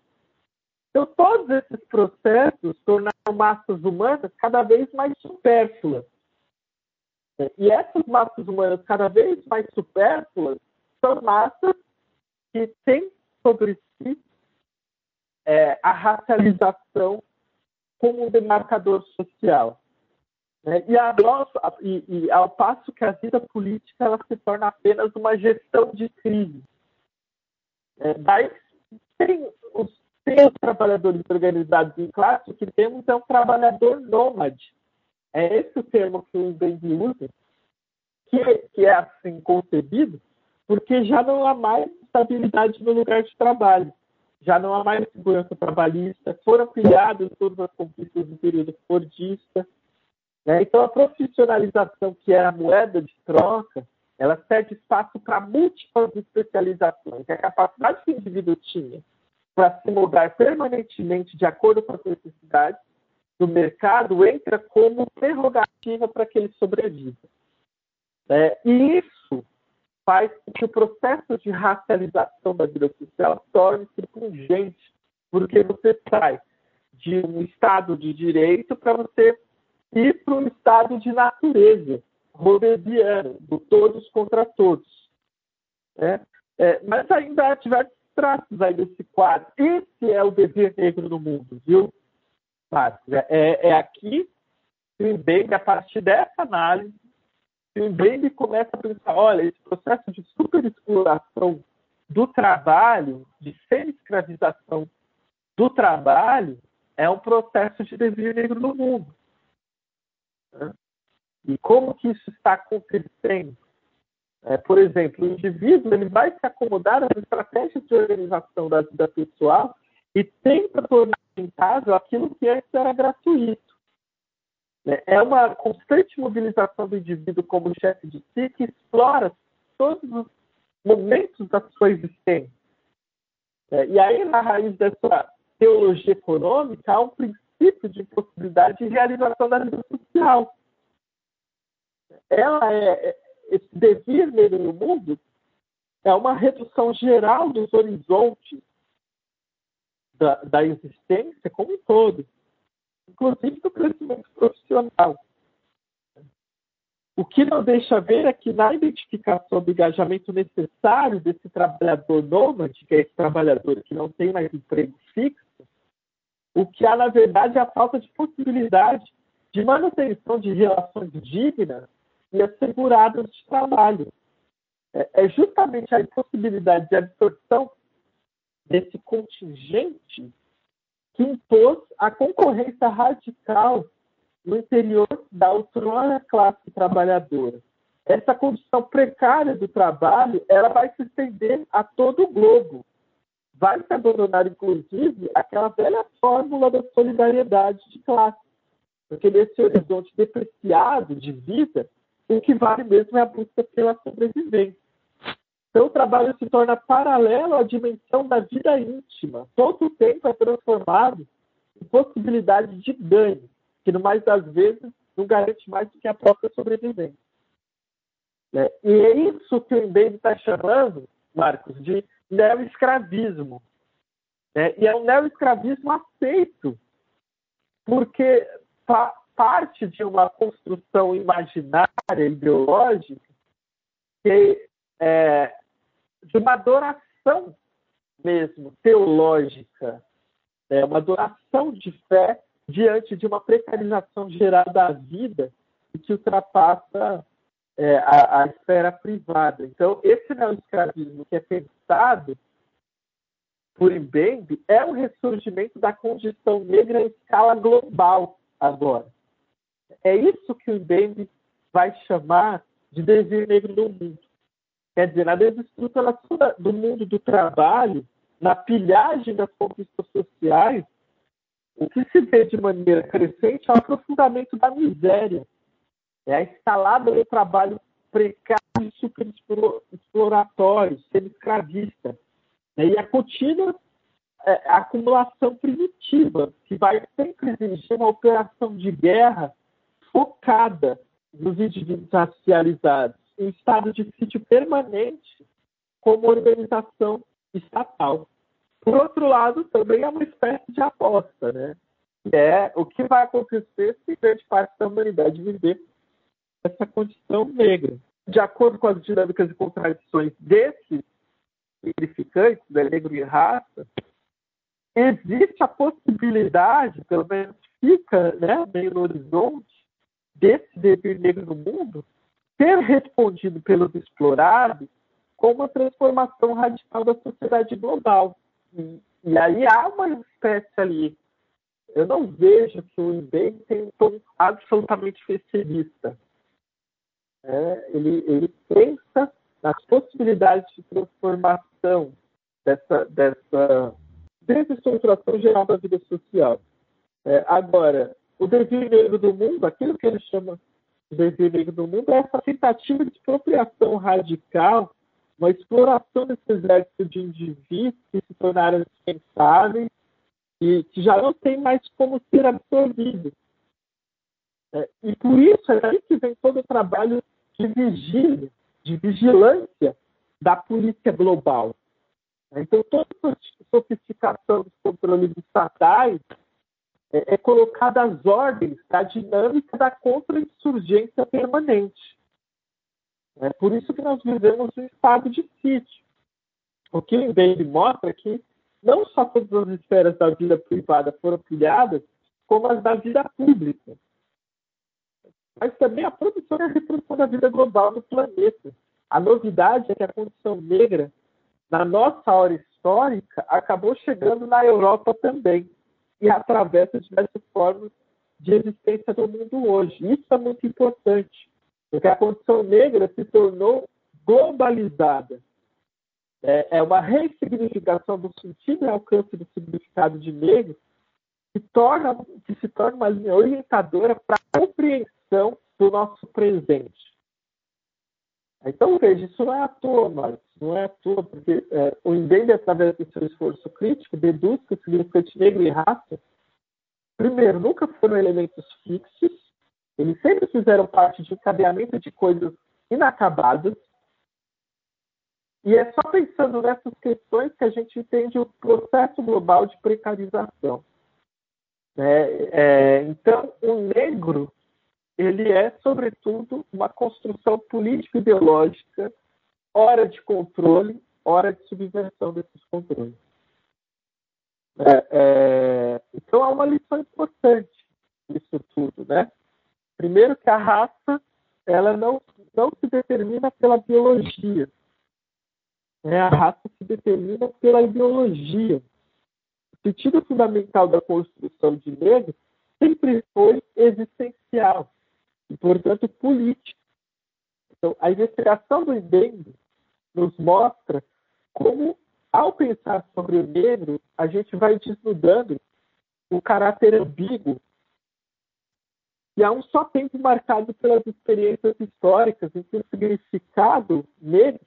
Então, todos esses processos tornaram massas humanas cada vez mais supérfluas. E essas massas humanas cada vez mais supérfluas são massas que têm sobre si é, a racialização como um demarcador social. Né? E, a nossa, e, e, ao passo que a vida política ela se torna apenas uma gestão de crise. É, daí tem os, tem os trabalhadores organizados em classe, o que temos é um trabalhador nômade. É esse o termo que o Mbembe usa, que, que é assim concebido, porque já não há mais estabilidade no lugar de trabalho, já não há mais segurança trabalhista, foram criadas todas as conquistas do período fordista. Né? Então, a profissionalização, que é a moeda de troca, ela cede espaço para múltiplas especializações. É a capacidade que o indivíduo tinha para se mudar permanentemente de acordo com as necessidades do mercado entra como prerrogativa para que ele sobreviva. É, e isso faz com que o processo de racialização da vida social torne-se pungente, porque você sai de um estado de direito para você ir para um estado de natureza, rodesiano, do todos contra todos. É, é, mas ainda há diversos traços aí desse quadro. Esse é o dever negro no mundo, viu, Marcos? É, é, aqui que a partir dessa análise, o Mbembe começa a pensar, olha, esse processo de superexploração do trabalho, de semi-escravização do trabalho, é um processo de dever negro no mundo. E como que isso está acontecendo? É, por exemplo, o indivíduo ele vai se acomodar às estratégias de organização da vida pessoal e tenta tornar rentável aquilo que antes era gratuito. É, é uma constante mobilização do indivíduo como chefe de si que explora todos os momentos da sua existência. É, e aí, na raiz dessa teologia econômica, há um princípio de possibilidade de realização da vida social. Ela é, é esse devir nele no mundo é uma redução geral dos horizontes da, da existência como um todo, inclusive do crescimento profissional. O que não deixa ver é que na identificação do engajamento necessário desse trabalhador nômade, que é esse trabalhador que não tem mais emprego fixo, o que há, na verdade, é a falta de possibilidade de manutenção de relações dignas e asseguradas de trabalho. É, é justamente a impossibilidade de absorção desse contingente que impôs a concorrência radical no interior da outrora classe trabalhadora. Essa condição precária do trabalho, ela vai se estender a todo o globo. Vai se abandonar, inclusive, aquela velha fórmula da solidariedade de classe. Porque nesse horizonte depreciado de vida, o que vale mesmo é a busca pela sobrevivência. O trabalho se torna paralelo à dimensão da vida íntima. Todo o tempo é transformado em possibilidade de ganho, que, no mais das vezes, não garante mais do que a própria sobrevivência. Né? E é isso que o Mbembe está chamando, Marcos, de neo-escravismo. Né? E é um neo-escravismo aceito, porque parte de uma construção imaginária, ideológica, que, é, de uma adoração mesmo, teológica, é, uma adoração de fé diante de uma precarização geral da vida que ultrapassa é, a, a, esfera privada. Então, esse neoescravismo que é pensado por Mbembe é o ressurgimento da condição negra em escala global agora. É isso que o Mbembe vai chamar de dever negro no mundo. Quer dizer, na desestruturação do mundo do trabalho, na pilhagem das conquistas sociais, o que se vê de maneira crescente é o aprofundamento da miséria, é a instalada do trabalho precário e superexploratório, semi-escravista, e a contínua é, acumulação primitiva, que vai sempre exigir uma operação de guerra focada nos indivíduos racializados em estado de sítio permanente como organização estatal. Por outro lado, também é uma espécie de aposta, né? Que é o que vai acontecer se grande parte da humanidade viver essa condição negra. De acordo com as dinâmicas e contradições desses significantes, né, negro e raça, existe a possibilidade, pelo menos fica né, meio no horizonte, desse dever negro no mundo ser respondido pelos explorados com uma transformação radical da sociedade global. E, e aí há uma espécie ali eu não vejo que o IBEM tem um tom absolutamente pessimista. É, ele, ele pensa nas possibilidades de transformação dessa, dessa desestruturação geral da vida social. É, agora, o desvio negro do mundo, aquilo que ele chama de desvio negro do mundo, é essa tentativa de expropriação radical, uma exploração desse exército de indivíduos que se tornaram indispensáveis e que já não tem mais como ser absorvidos. É, e por isso é daí que vem todo o trabalho de vigília, de vigilância da polícia global. Então, toda a sofisticação dos controles estatais é, é colocada às ordens da dinâmica da contra-insurgência permanente. É por isso que nós vivemos um estado de sítio. O que Bailey mostra é que não só todas as esferas da vida privada foram pilhadas, como as da vida pública. Mas também a produção e a reprodução da vida global no planeta. A novidade é que a condição negra, na nossa hora histórica, acabou chegando na Europa também e atravessa diversas formas de existência do mundo hoje. Isso é muito importante, porque a condição negra se tornou globalizada. É, é uma ressignificação do sentido e alcance do significado de negro que, torna, que se torna uma linha orientadora para a compreensão do nosso presente. Então, veja, isso não é à toa, mas não é à toa, porque é, o Indende, através do seu esforço crítico, deduz que o significante negro e raça, primeiro, nunca foram elementos fixos, eles sempre fizeram parte de um cadeamento de coisas inacabadas, e é só pensando nessas questões que a gente entende o processo global de precarização. É, é, então, o negro ele é, sobretudo, uma construção político-ideológica, hora de controle, hora de subversão desses controles. É, é, então, há uma lição importante nisso tudo. Né? Primeiro, que a raça ela não, não se determina pela biologia. Né? A raça se determina pela ideologia. O sentido fundamental da construção de negros sempre foi existencial e, portanto, político. Então, a investigação do IBEM nos mostra como, ao pensar sobre o negro, a gente vai desnudando o caráter ambíguo e há um só tempo marcado pelas experiências históricas em que o significado negro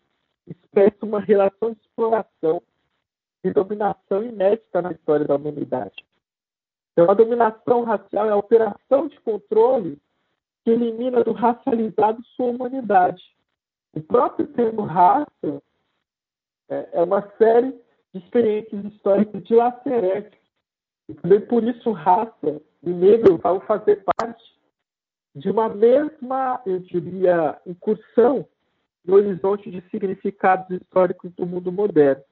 expressa uma relação de exploração e dominação inédita na história da humanidade. Então, a dominação racial é a operação de controle elimina do racializado sua humanidade. O próprio termo raça é, é uma série de experiências históricas dilacerantes. E também por isso raça e negro vão fazer parte de uma mesma, eu diria, incursão no horizonte de significados históricos do mundo moderno.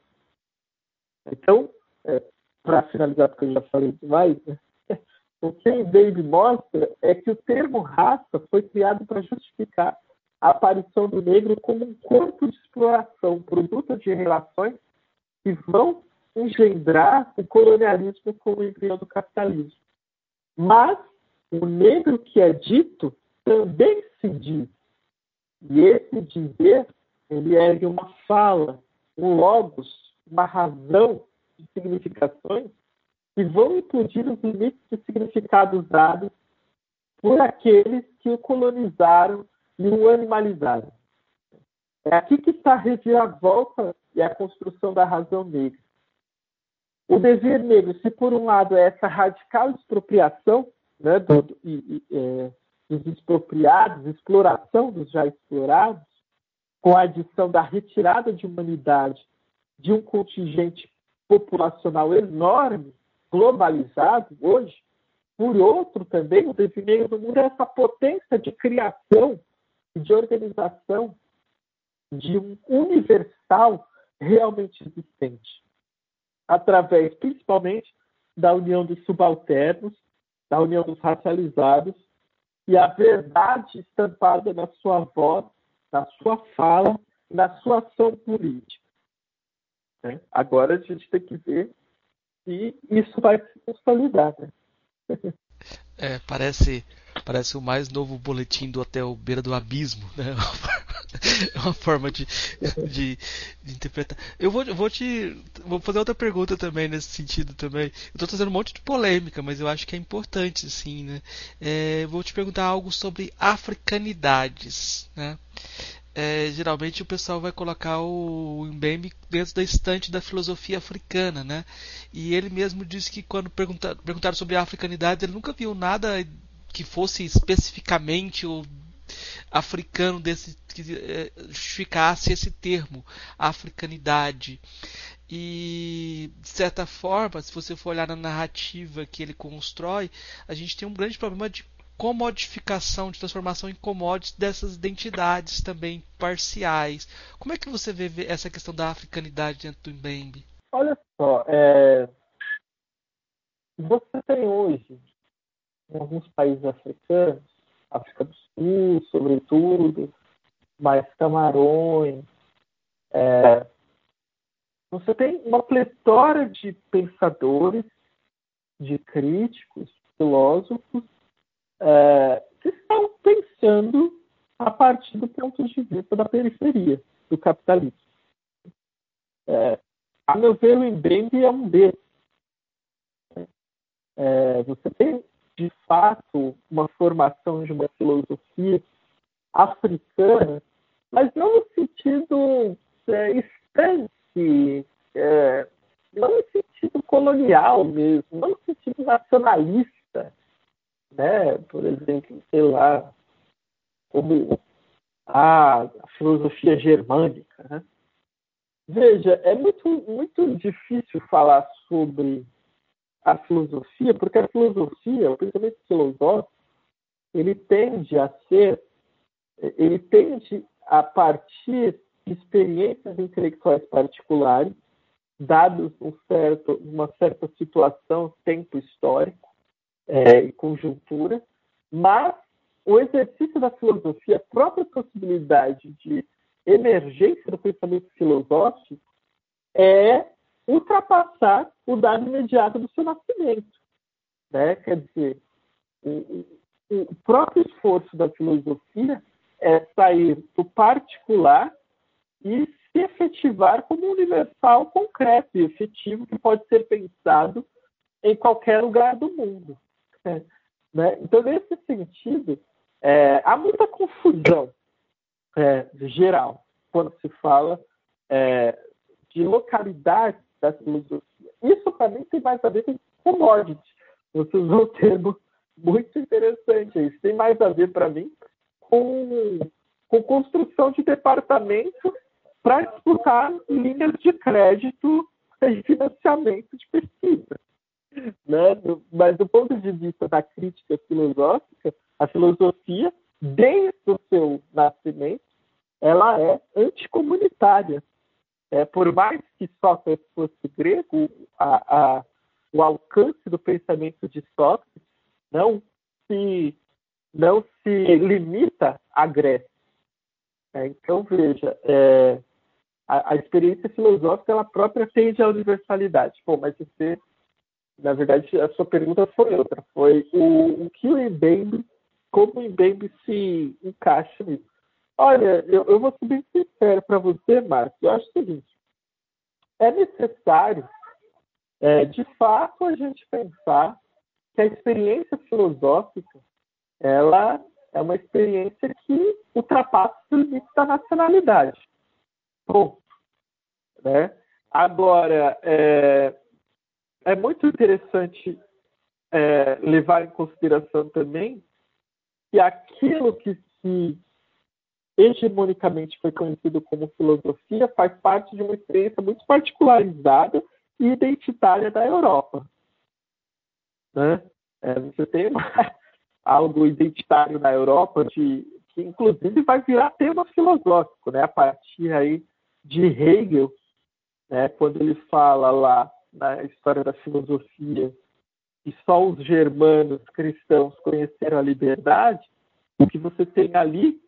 Então, é, para finalizar, porque eu já falei demais, né? O que o Dave mostra é que o termo raça foi criado para justificar a aparição do negro como um corpo de exploração, produto de relações que vão engendrar o colonialismo como embrião do capitalismo. Mas o negro que é dito também se diz. E esse dizer, ele ergue uma fala, um logos, uma razão de significações que vão implodir os limites de significados dados por aqueles que o colonizaram e o animalizaram. É aqui que está a reviravolta e a construção da razão negra. O dever negro, se por um lado é essa radical expropriação né, do, e, e, é, dos expropriados, exploração dos já explorados, com a adição da retirada de humanidade de um contingente populacional enorme, globalizado hoje, por outro também, o desenho do mundo é essa potência de criação e de organização de um universal realmente existente, através principalmente da união dos subalternos, da união dos racializados e a verdade estampada na sua voz, na sua fala, na sua ação política. Agora a gente tem que ver e isso vai se consolidar. Né? É, parece, parece o mais novo boletim do Hotel Beira do Abismo, né? É uma forma de, de, de, interpretar. Eu vou, vou te. Vou fazer outra pergunta também nesse sentido também. Eu estou trazendo um monte de polêmica, mas eu acho que é importante, sim, né? É, vou te perguntar algo sobre africanidades, né? É, geralmente o pessoal vai colocar o Mbembe dentro da estante da filosofia africana, né? E ele mesmo disse que quando pergunta, perguntaram sobre a africanidade, ele nunca viu nada que fosse especificamente o africano desse que é, justificasse esse termo, africanidade. E de certa forma, se você for olhar na narrativa que ele constrói, a gente tem um grande problema de comodificação, de transformação em commodities dessas identidades também parciais. Como é que você vê essa questão da africanidade dentro do Mbembe? Olha só, é... você tem hoje, em alguns países africanos, África do Sul, sobretudo, mais Camarões, é... você tem uma pletora de pensadores, de críticos, filósofos, é, que estão pensando a partir do ponto de vista da periferia do capitalismo. É, a meu ver, o Mbembe é um deles. É, você tem, de fato, uma formação de uma filosofia africana, mas não no sentido é, estante, é, não no sentido colonial mesmo, não no sentido nacionalista né? Por exemplo, sei lá, como a, filosofia germânica, né? Veja, é muito, muito difícil falar sobre a filosofia, porque a filosofia, o pensamento filosófico, ele tende a ser, ele tende a partir de experiências intelectuais particulares, dados um certo, uma certa situação, tempo histórico, é, e conjuntura, mas o exercício da filosofia, a própria possibilidade de emergência do pensamento filosófico é ultrapassar o dado imediato do seu nascimento. Né? Quer dizer, o, o próprio esforço da filosofia é sair do particular e se efetivar como universal concreto e efetivo que pode ser pensado em qualquer lugar do mundo. Né? Então, nesse sentido, é, há muita confusão é, geral quando se fala é, de localidade da filosofia. Isso, para mim, tem mais a ver com commodity. Você usou um termo muito interessante. Isso tem mais a ver, para mim, com, com construção de departamento para disputar linhas de crédito e financiamento de pesquisa. Né? Mas do ponto de vista da crítica filosófica, a filosofia, desde o seu nascimento, ela é anticomunitária. É, por mais que Sócrates fosse grego, a, a, o alcance do pensamento de Sócrates não se, não se limita à Grécia. É, então, veja, é, a, a, experiência filosófica ela própria tende à universalidade. Pô, mas você na verdade, a sua pergunta foi outra. Foi o, o que o Mbembe, como o Mbembe se encaixa nisso. Olha, eu, eu vou ser bem sincero para você, Marcos. Eu acho o seguinte: é necessário, é, de fato, a gente pensar que a experiência filosófica ela é uma experiência que ultrapassa o limite da nacionalidade. Ponto. Né? Agora, é, é muito interessante é, levar em consideração também que aquilo que se hegemonicamente foi conhecido como filosofia faz parte de uma experiência muito particularizada e identitária da Europa. Né? É, você tem uma, algo identitário na Europa de, que inclusive vai virar tema filosófico, né? a partir aí de Hegel, né? quando ele fala lá na história da filosofia e só os germanos cristãos conheceram a liberdade, o que você tem ali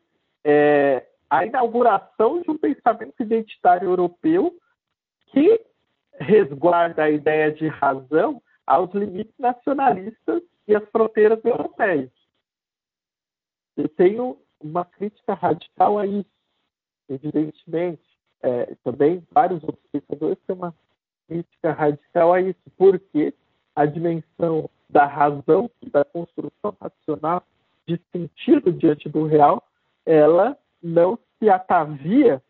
é a inauguração de um pensamento identitário europeu que resguarda a ideia de razão aos limites nacionalistas e as fronteiras europeias. Eu tenho uma crítica radical a isso, evidentemente. É, também vários outros pensadores têm uma crítica radical a isso, porque a dimensão da razão, da construção racional, de sentido diante do real, ela não se atavia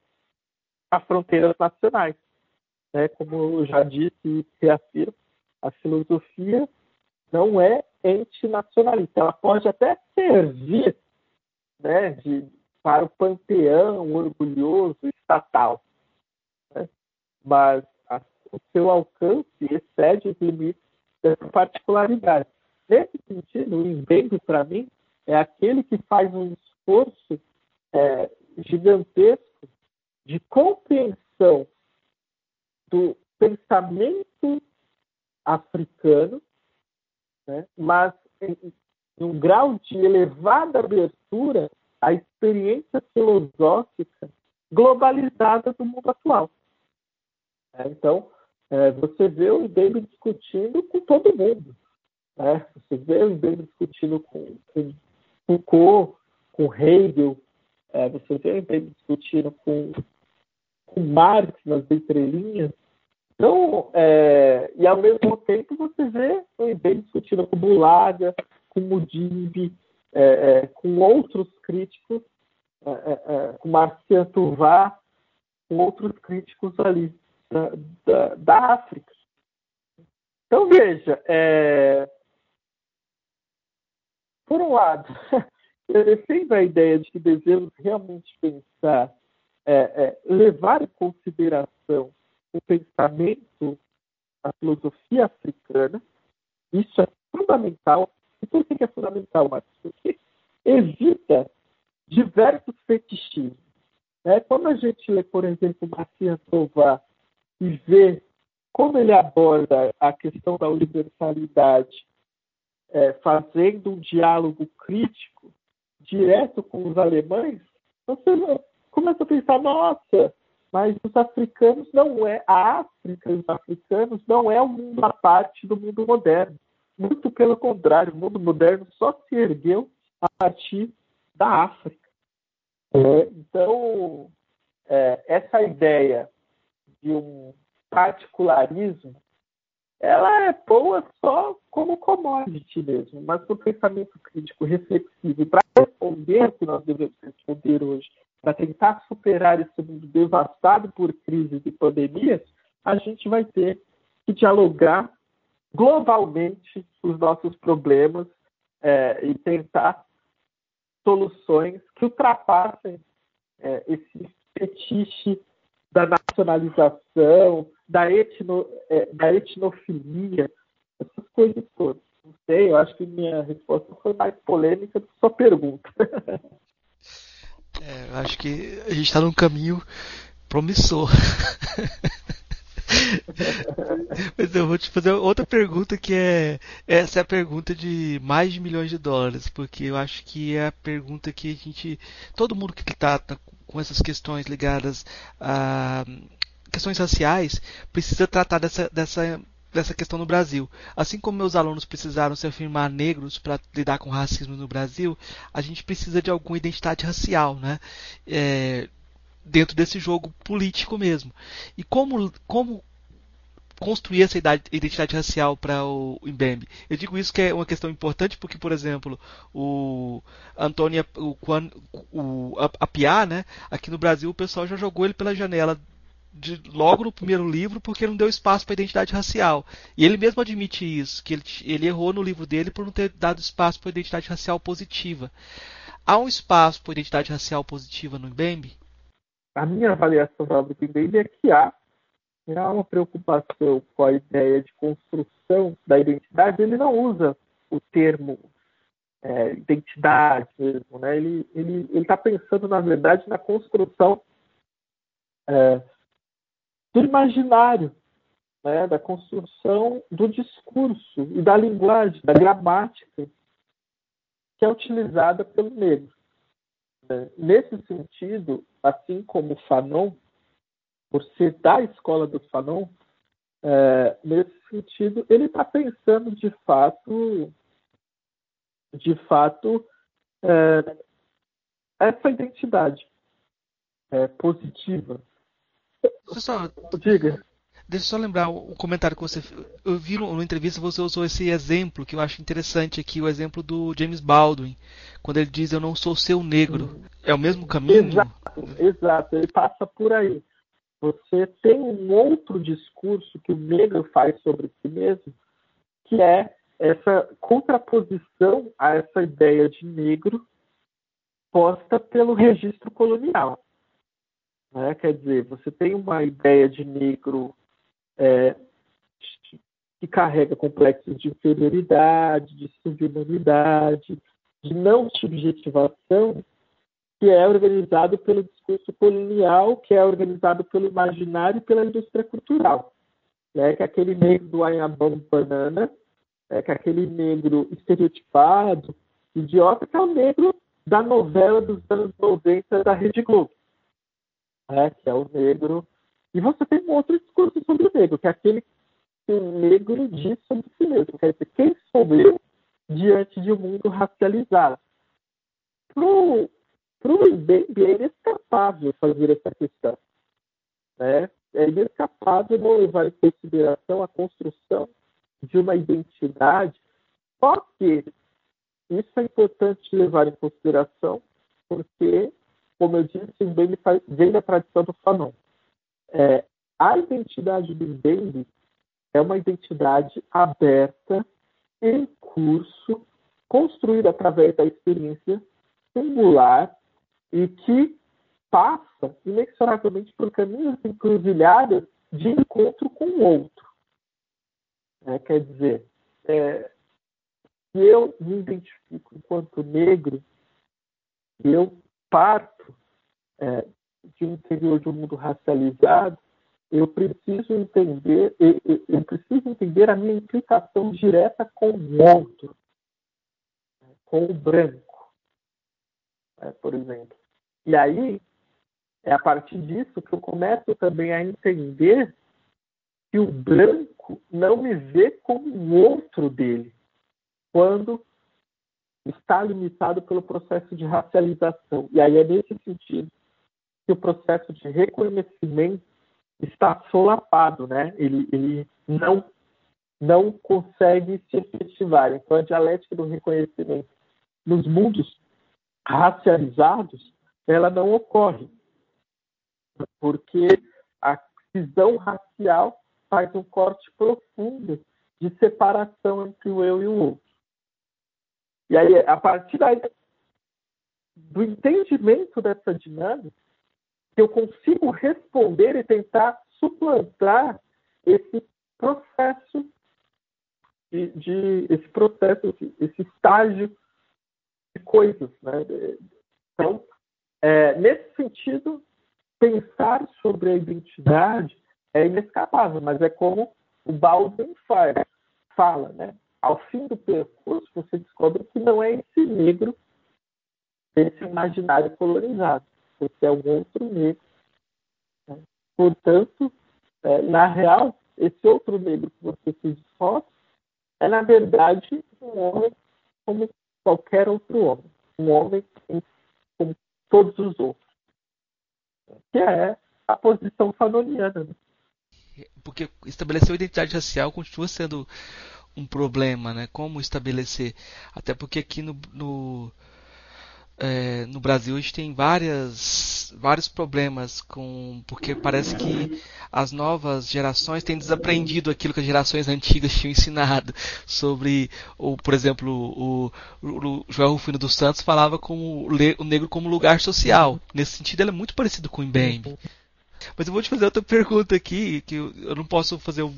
a fronteiras nacionais. Né? Como eu já disse e reafirmo, a filosofia não é antinacionalista. Ela pode até servir né, de, para o panteão orgulhoso estatal, né? mas o seu alcance excede os limites dessa particularidade. Nesse sentido, o invento, para mim, é aquele que faz um esforço é, gigantesco de compreensão do pensamento africano, né, mas em, em um grau de elevada abertura à experiência filosófica globalizada do mundo atual. É, então, é, você vê o David discutindo com todo mundo. Né? Você vê o David discutindo com, Foucault, com Hegel, é, você vê o David discutindo com, com Marx nas entrelinhas. Então, é, e ao mesmo tempo você vê o David discutindo com Bulaga, com Mudib, é, é, com outros críticos, é, é, com Marcian Tuvá, com outros críticos ali da, da, da África. Então, veja, é... por um lado, eu defendo a ideia de que devemos realmente pensar, é, é, levar em consideração o pensamento, a filosofia africana. Isso é fundamental. E por que é fundamental, Marcos? Porque evita diversos fetichismos. Né? Quando a gente lê, por exemplo, Marcian Tovar e ver como ele aborda a questão da universalidade, é, fazendo um diálogo crítico direto com os alemães, você começa a pensar, nossa, mas os africanos não é, a África os africanos não é um à parte do mundo moderno. Muito pelo contrário, o mundo moderno só se ergueu a partir da África. É, então, é, essa ideia de um particularismo, ela é boa só como commodity mesmo, mas o pensamento crítico reflexivo, para responder o que nós devemos responder hoje, para tentar superar esse mundo devastado por crises e pandemias, a gente vai ter que dialogar globalmente os nossos problemas é, e tentar soluções que ultrapassem é, esse fetiche da nacionalização, da, etno, é, da etnofilia, essas coisas todas. Não sei, eu acho que minha resposta foi mais polêmica do que sua pergunta. É, eu acho que a gente está num caminho promissor. Mas eu vou te fazer outra pergunta que é essa é a pergunta de mais de milhões de dólares, porque eu acho que é a pergunta que a gente todo mundo que está tá com essas questões ligadas a questões raciais precisa tratar dessa, dessa, dessa questão no Brasil. Assim como meus alunos precisaram se afirmar negros para lidar com racismo no Brasil, a gente precisa de alguma identidade racial, né? É, dentro desse jogo político mesmo. E como, como construir essa identidade racial para o Mbembe. Eu digo isso que é uma questão importante porque, por exemplo, o Antônio, o, o Apiá, né, aqui no Brasil o pessoal já jogou ele pela janela de, logo no primeiro livro porque não deu espaço para a identidade racial. E ele mesmo admite isso, que ele, ele errou no livro dele por não ter dado espaço para a identidade racial positiva. Há um espaço para identidade racial positiva no Mbembe? A minha avaliação da obra do Mbembe é que há há uma preocupação com a ideia de construção da identidade, ele não usa o termo é, identidade mesmo, né? Ele ele está pensando na verdade na construção é, do imaginário, né? Da construção do discurso e da linguagem, da gramática que é utilizada pelo negro. É, nesse sentido, assim como Fanon por ser da escola do Fanon, é, nesse sentido, ele está pensando de fato de fato, é, essa identidade é, positiva. Só, Diga. Deixa eu só lembrar o comentário que você. Eu vi numa entrevista você usou esse exemplo que eu acho interessante aqui, o exemplo do James Baldwin, quando ele diz eu não sou seu negro. É o mesmo caminho? Exato, exato. ele passa por aí. Você tem um outro discurso que o negro faz sobre si mesmo, que é essa contraposição a essa ideia de negro posta pelo registro colonial. Né? Quer dizer, você tem uma ideia de negro é, que carrega complexos de inferioridade, de subhumanidade, de não subjetivação, que é organizado pelo discurso colonial, que é organizado pelo imaginário e pela indústria cultural. Né? Que aquele negro do Anhabam Banana, é, que aquele negro estereotipado, idiota, que é o negro da novela dos anos 90 da Rede Globo. É, que é o negro. E você tem um outro discurso sobre o negro, que é aquele que o negro diz sobre si mesmo. Quer dizer, quem sou eu diante de um mundo racializado? Para o Mbembe é inescapável fazer essa questão. Né? É inescapável não levar em consideração a construção de uma identidade, só que isso é importante levar em consideração, porque, como eu disse, o Mbembe vem da tradição do Fanon. É, a identidade do Mbembe é uma identidade aberta, em curso, construída através da experiência singular e que passa inexoravelmente por caminhos encruzilhadas de encontro com o outro. É, quer dizer, é, se eu me identifico enquanto negro, eu parto é, de um interior de um mundo racializado, eu preciso entender, eu, eu preciso entender a minha implicação direta com o outro, com o branco, né, por exemplo. E aí, é a partir disso que eu começo também a entender que o branco não me vê como o outro dele, quando está limitado pelo processo de racialização. E aí é nesse sentido que o processo de reconhecimento está solapado, né? Ele, ele não, não consegue se efetivar. Então, a dialética do reconhecimento nos mundos racializados, ela não ocorre, porque a cisão racial faz um corte profundo de separação entre o eu e o outro. E aí, a partir daí, do entendimento dessa dinâmica, eu consigo responder e tentar suplantar esse processo de, de esse processo, esse, estágio de coisas, né? Então, é, nesse sentido, pensar sobre a identidade é inescapável, mas é como o Baldwin faz, fala, né? Ao fim do percurso, você descobre que não é esse negro, esse imaginário colonizado, você é um outro negro. Né? Portanto, é, na real, esse outro negro que você se descobre é, na verdade, um homem como qualquer outro homem. Um homem como todos os outros. Que é a posição fanoniana. Né? porque estabelecer a identidade racial continua sendo um problema, né? Como estabelecer? Até porque aqui no, no, é, no Brasil a gente tem várias, vários problemas com porque parece que as novas gerações têm desaprendido aquilo que as gerações antigas tinham ensinado sobre, ou, por exemplo, o, o, o Rufino dos Santos falava como o negro como lugar social. Nesse sentido, ele é muito parecido com o Mbembe. Mas eu vou te fazer outra pergunta aqui, que eu, não posso fazer um,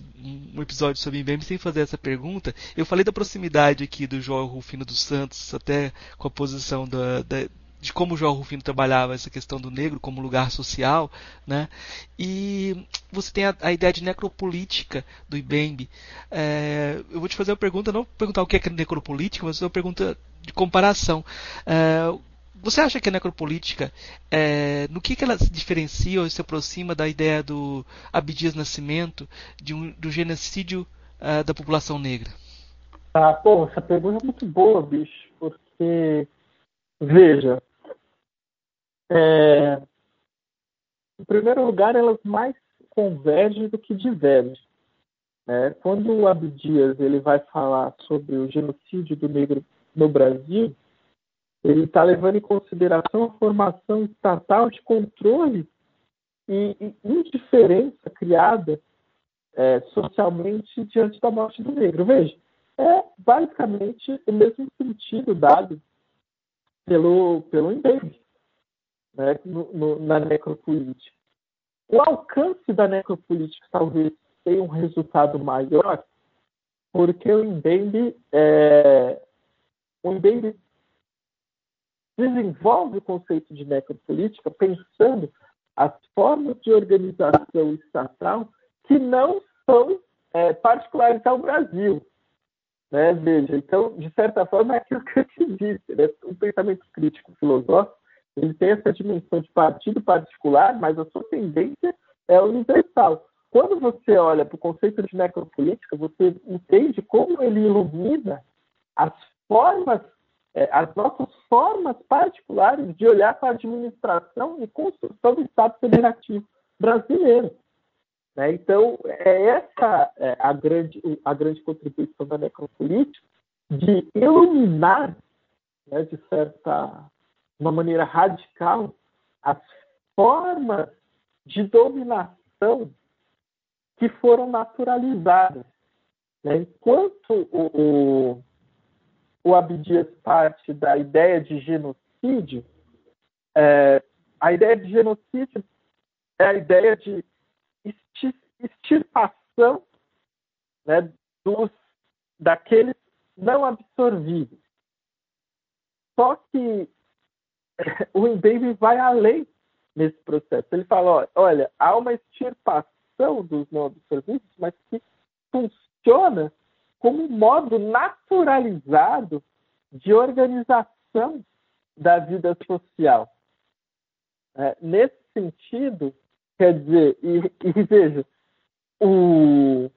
episódio sobre IBM sem fazer essa pergunta. Eu falei da proximidade aqui do João Rufino dos Santos, até com a posição da, da de como o João Rufino trabalhava essa questão do negro como lugar social, né? E você tem a, a ideia de necropolítica do IBEMB. É, eu vou te fazer uma pergunta, não perguntar o que é necropolítica, mas uma pergunta de comparação. É, você acha que a necropolítica, é, no que, que ela se diferencia ou se aproxima da ideia do Abdias Nascimento, de um, do genocídio uh, da população negra? Ah, pô, essa pergunta é muito boa, bicho, porque, veja, é, em primeiro lugar, elas mais convergem do que divergem. Né? Quando o Abdias ele vai falar sobre o genocídio do negro no Brasil, ele está levando em consideração a formação estatal de controle e, e indiferença criada é, socialmente diante da morte do negro. Veja, é basicamente o mesmo sentido dado pelo, pelo Embebe né, na necropolítica. O alcance da necropolítica talvez tenha um resultado maior, porque o Mbembe, é, o Mbembe desenvolve o conceito de necropolítica pensando as formas de organização estatal que não são é, particulares ao Brasil. Né? Veja, então, de certa forma, é aquilo que eu te disse, né? um pensamento crítico filosófico, ele tem essa dimensão de partido particular, mas a sua tendência é universal. Quando você olha para o conceito de necropolítica, você entende como ele ilumina as formas é, as nossas formas particulares de olhar para a administração e construção do Estado Federativo brasileiro. Né? Então, é essa é, a, grande, a grande contribuição da necropolítica de iluminar, né, de certa uma maneira radical, as formas de dominação que foram naturalizadas. Né? Enquanto o, o o Abdias parte da ideia de genocídio, é, a ideia de genocídio é a ideia de extirpação né, dos, daqueles não absorvidos. Só que o Embebe vai além nesse processo. Ele fala, olha, há uma extirpação dos não absorvidos, mas que funciona como um modo naturalizado de organização da vida social. É, nesse sentido, quer dizer, e, e veja, o,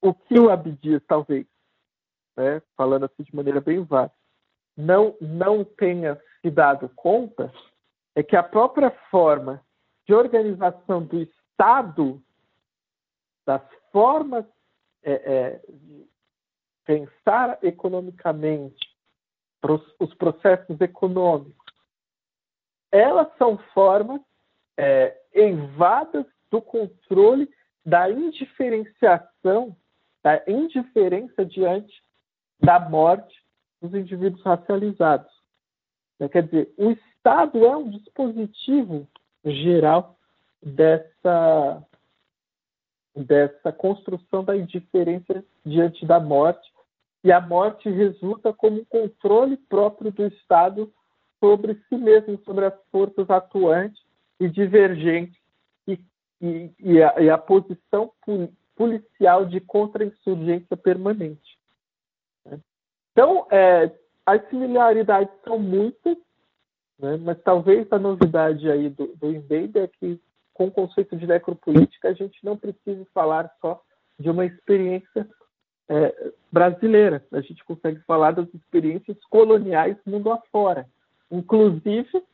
o que o Abdias, talvez, né, falando assim de maneira bem vasta, não, não tenha se dado conta é que a própria forma de organização do Estado, das formas é, é, pensar economicamente os processos econômicos, elas são formas é, do controle da indiferenciação, da indiferença diante da morte dos indivíduos racializados. É, quer dizer, o Estado é um dispositivo geral dessa, dessa construção da indiferença diante da morte e a morte resulta como um controle próprio do Estado sobre si mesmo, sobre as forças atuantes e divergentes e, e, e, a, e a, posição policial de contra-insurgência permanente. Então, é, as similaridades são muitas, né, mas talvez a novidade aí do, do é que, com o conceito de necropolítica, a gente não precisa falar só de uma experiência é, brasileira. A gente consegue falar das experiências coloniais mundo afora, inclusive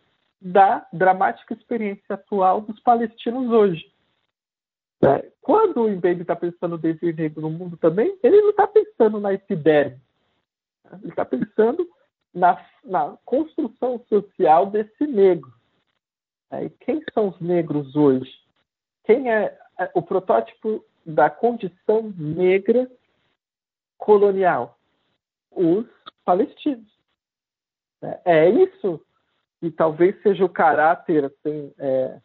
da dramática experiência atual dos palestinos hoje. É, quando o Mbembe está pensando no devir negro no mundo também, ele não está pensando na epiderme. Ele está pensando na, na, construção social desse negro. É, quem são os negros hoje? Quem é, é o protótipo da condição negra colonial? Os palestinos. É, é isso que talvez seja o caráter assim, é,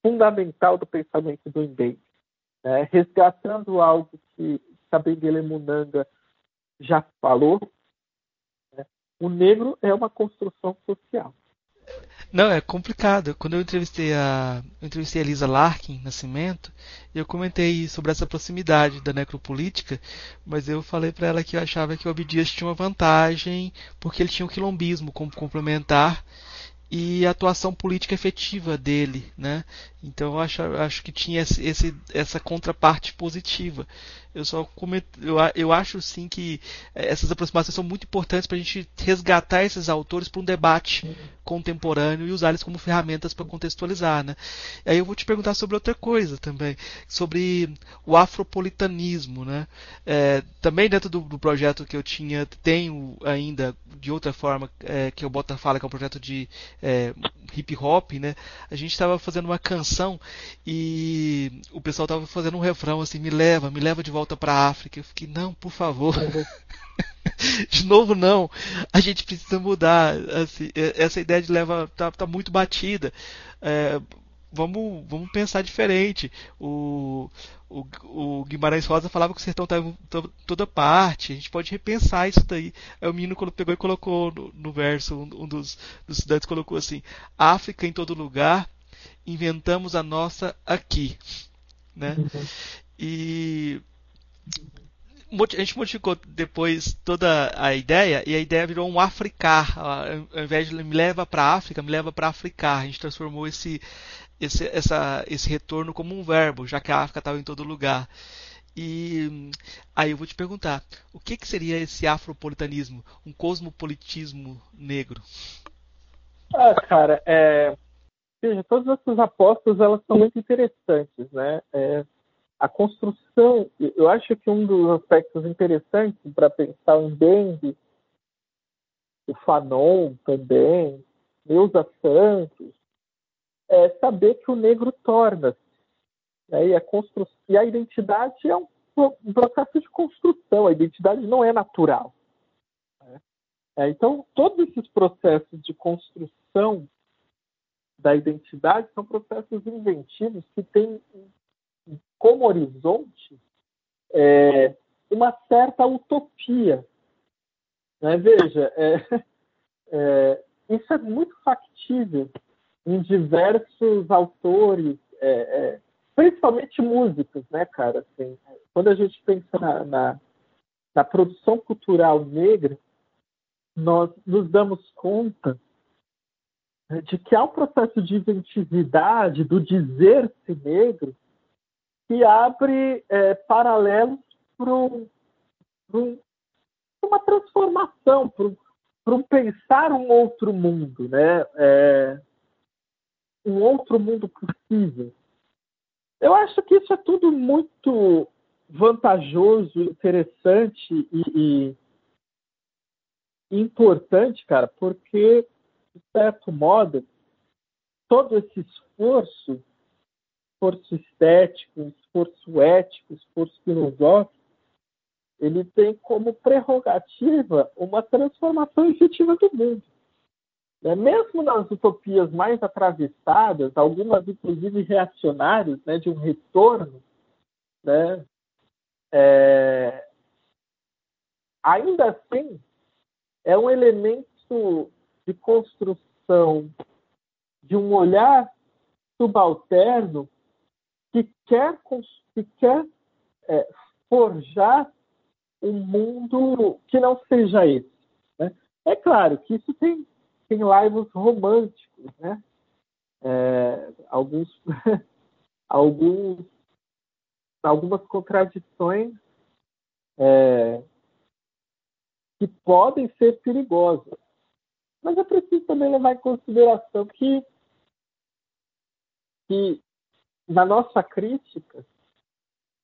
fundamental do pensamento do Mbembe. É, resgatando algo que Kabengele Munanga já falou, né? o negro é uma construção social. Não, é complicado. Quando eu entrevistei a, eu entrevistei a Lisa Larkin Nascimento, eu comentei sobre essa proximidade da necropolítica, mas eu falei para ela que eu achava que o Abdias tinha uma vantagem porque ele tinha o quilombismo como complementar e a atuação política efetiva dele, né? Então eu acho, acho que tinha esse, essa contraparte positiva. Eu só comento, eu, eu acho sim que é, essas aproximações são muito importantes para a gente resgatar esses autores para um debate contemporâneo e usar eles como ferramentas para contextualizar, né? Aí eu vou te perguntar sobre outra coisa também, sobre o afropolitanismo, né? É, também dentro do, do, projeto que eu tinha, tenho ainda de outra forma é, que o Bota fala que é um projeto de é, hip hop, né? A gente estava fazendo uma canção e o pessoal estava fazendo um refrão assim, me leva, me leva de volta para a África. Eu fiquei, não, por favor. de novo não. A gente precisa mudar. Assim, essa ideia de leva tá, tá muito batida. É, vamos, vamos pensar diferente. O, o, o, Guimarães Rosa falava que o sertão estava em toda parte. A gente pode repensar isso daí. Aí o menino pegou e colocou no, no verso, um, um dos, dos estudantes colocou assim: África em todo lugar, inventamos a nossa aqui. Né? Uhum. E a gente modificou depois toda a ideia e a ideia virou um africar. Ao invés de me leva para a África, me leva para africar. A gente transformou esse, esse, essa, esse retorno como um verbo, já que a África estava em todo lugar. E aí eu vou te perguntar, o que, que seria esse afropolitanismo, um cosmopolitismo negro? Ah, cara, é, veja, todas essas apostas elas são muito interessantes, né? É, a construção, eu acho que um dos aspectos interessantes para pensar o Mbembe, o Fanon também, Neuza Santos, é saber que o negro torna-se. Né? E, a constru... e a identidade é um, um, processo de construção, a identidade não é natural. Né? É, então, todos esses processos de construção da identidade são processos inventivos que têm como horizonte é, uma certa utopia. Né? Veja, é, é, isso é muito factível em diversos autores, é, é, principalmente músicos, né, cara? Assim, quando a gente pensa na, na, na produção cultural negra, nós nos damos conta de que há um processo de inventividade do dizer-se negro que abre é, paralelos para um, um, uma transformação, para um pensar um outro mundo, né? É, um outro mundo possível. Eu acho que isso é tudo muito vantajoso, interessante e, e importante, cara, porque, de certo modo, todo esse esforço esforço estético, esforço ético, esforço filosófico, ele tem como prerrogativa uma transformação efetiva do mundo. É, mesmo nas utopias mais atravessadas, algumas inclusive reacionárias, né, de um retorno, né, é, ainda assim é um elemento de construção de um olhar subalterno que quer, que quer é, forjar um mundo que não seja esse. Né? É claro que isso tem, tem laivos românticos, né? É, alguns, alguns, algumas contradições é, que podem ser perigosas. Mas é preciso também levar em consideração que, que na nossa crítica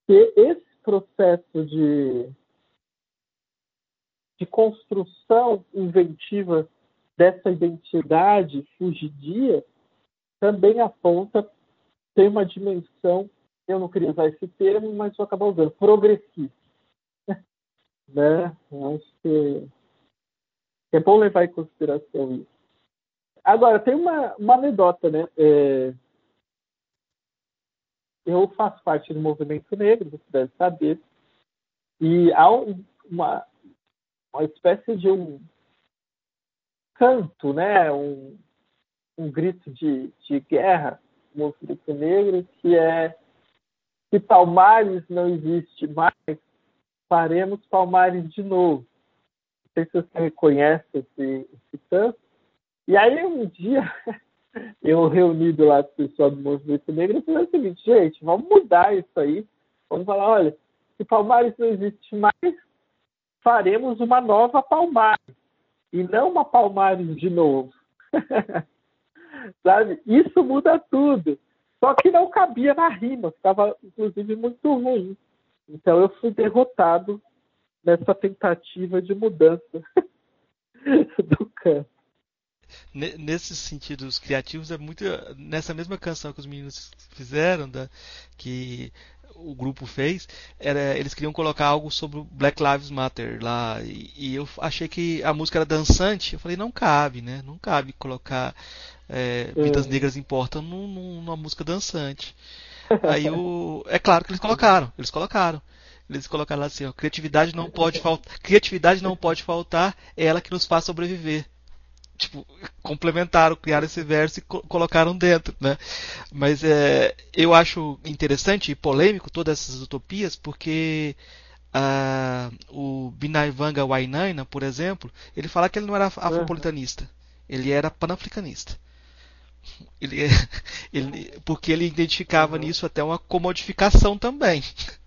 que esse processo de, de construção inventiva dessa identidade fugidia também aponta tem uma dimensão, eu não queria usar esse termo, mas vou acabar usando, progressista. né? Acho que é bom levar em consideração isso. Agora, tem uma, uma anedota, né? É, eu faço parte do movimento negro, você deve saber, e há uma, uma espécie de um canto, né, um, um grito de, de guerra no movimento negro, que é se Palmares não existe mais, faremos Palmares de novo. Não sei se você reconhece esse, esse canto. E aí um dia eu reunido lá com o pessoal do Movimento Negro, eu falei o seguinte, gente, vamos mudar isso aí. Vamos falar, olha, se Palmares não existe mais, faremos uma nova Palmares e não uma Palmares de novo. Sabe? Isso muda tudo. Só que não cabia na rima, ficava inclusive muito ruim. Então eu fui derrotado nessa tentativa de mudança do canto. Nesses sentidos criativos é muito nessa mesma canção que os meninos fizeram, da, que o grupo fez, era, eles queriam colocar algo sobre Black Lives Matter lá. E, e, eu achei que a música era dançante. Eu falei, não cabe, né? Não cabe colocar é, Vidas é. Negras Importam num, numa música dançante. Aí o. É claro que eles colocaram, eles colocaram. Eles colocaram lá assim, ó, criatividade não pode faltar. Criatividade não pode faltar, é ela que nos faz sobreviver tipo, complementaram, criaram esse verso e co colocaram dentro, né? Mas é, eu acho interessante e polêmico todas essas utopias, porque uh, o Binaivanga Wainaina, por exemplo, ele fala que ele não era afropolitanista, ele era panafricanista. Ele, ele, porque ele identificava uhum. nisso até uma comodificação também.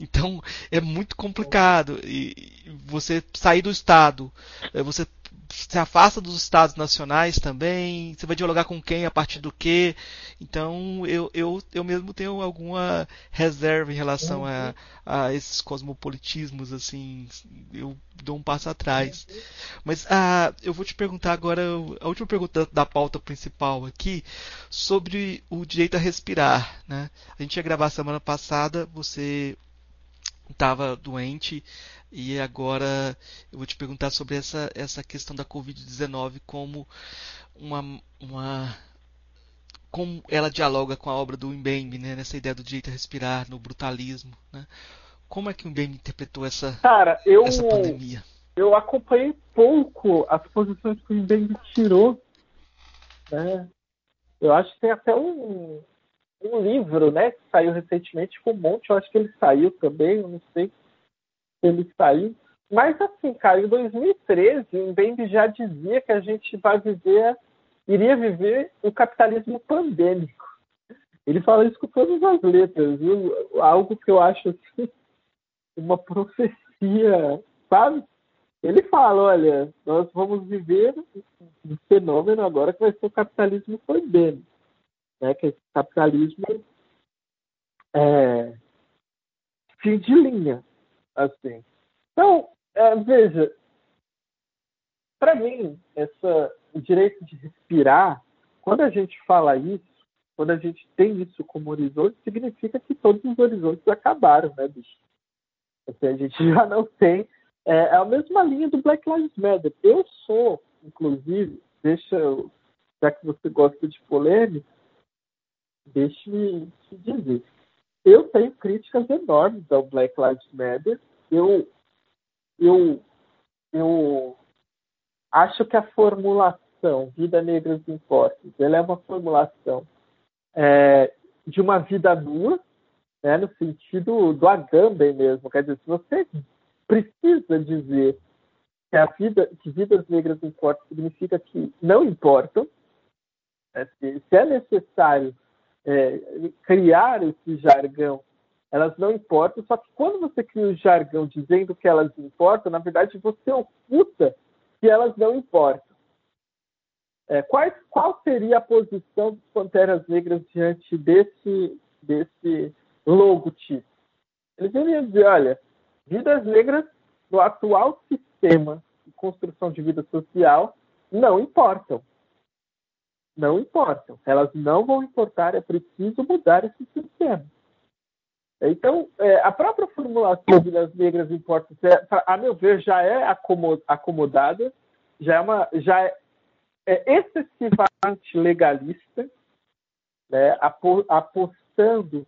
Então é muito complicado. E você sair do Estado, é, você se afasta dos estados nacionais também, você vai dialogar com quem, a partir do que. Então eu, eu, eu mesmo tenho alguma reserva em relação a, a esses cosmopolitismos, assim, eu dou um passo atrás. Mas ah, eu vou te perguntar agora, a última pergunta da pauta principal aqui, sobre o direito a respirar. Né? A gente ia gravar semana passada, você estava doente e agora eu vou te perguntar sobre essa, essa questão da Covid-19 como uma, uma como ela dialoga com a obra do Mbembe, né, nessa ideia do direito a respirar, no brutalismo, né? Como é que o Mbembe interpretou essa, Cara, eu, essa pandemia? Eu acompanhei pouco as posições que o Mbembe tirou, né? Eu acho que tem até um, um livro, né, que saiu recentemente com um monte, eu acho que ele saiu também, eu não sei se ele saiu. Mas assim, cara, em 2013, o Mbembe já dizia que a gente vai viver, iria viver o capitalismo pandêmico. Ele fala isso com todas as letras, viu? Algo que eu acho assim, uma profecia, sabe? Ele fala, olha, nós vamos viver um fenômeno agora que vai ser o capitalismo pandêmico né, que esse capitalismo é fim de linha, assim. Então, é, veja, para mim, essa, direito de respirar, quando a gente fala isso, quando a gente tem isso como horizonte, significa que todos os horizontes acabaram, né, bicho? Assim, a gente já não tem. É, é a mesma linha do Black Lives Matter. Eu sou, inclusive, deixa eu, já que você gosta de polêmica, deixe-me te dizer. Eu tenho críticas enormes ao Black Lives Matter. Eu, eu, eu acho que a formulação Vida Negras Importa, ela é uma formulação é, de uma vida nua, né, no sentido do Agamben mesmo. Quer dizer, se você precisa dizer que a vida, que vidas negras importam, significa que não importam. Né, se, se é necessário é, criar esse jargão, elas não importam, só que quando você cria o jargão dizendo que elas importam, na verdade você oculta que elas não importam. É, qual, qual seria a posição dos Panteras Negras diante desse, desse logotipo? Eles iriam dizer, olha, vidas negras no atual sistema de construção de vida social não importam não importam. Elas não vão importar, é preciso mudar esse sistema. Então, é, a própria formulação de das negras importam, é, a meu ver, já é acomodada, já é, uma, já é, é excessivamente legalista, né, apostando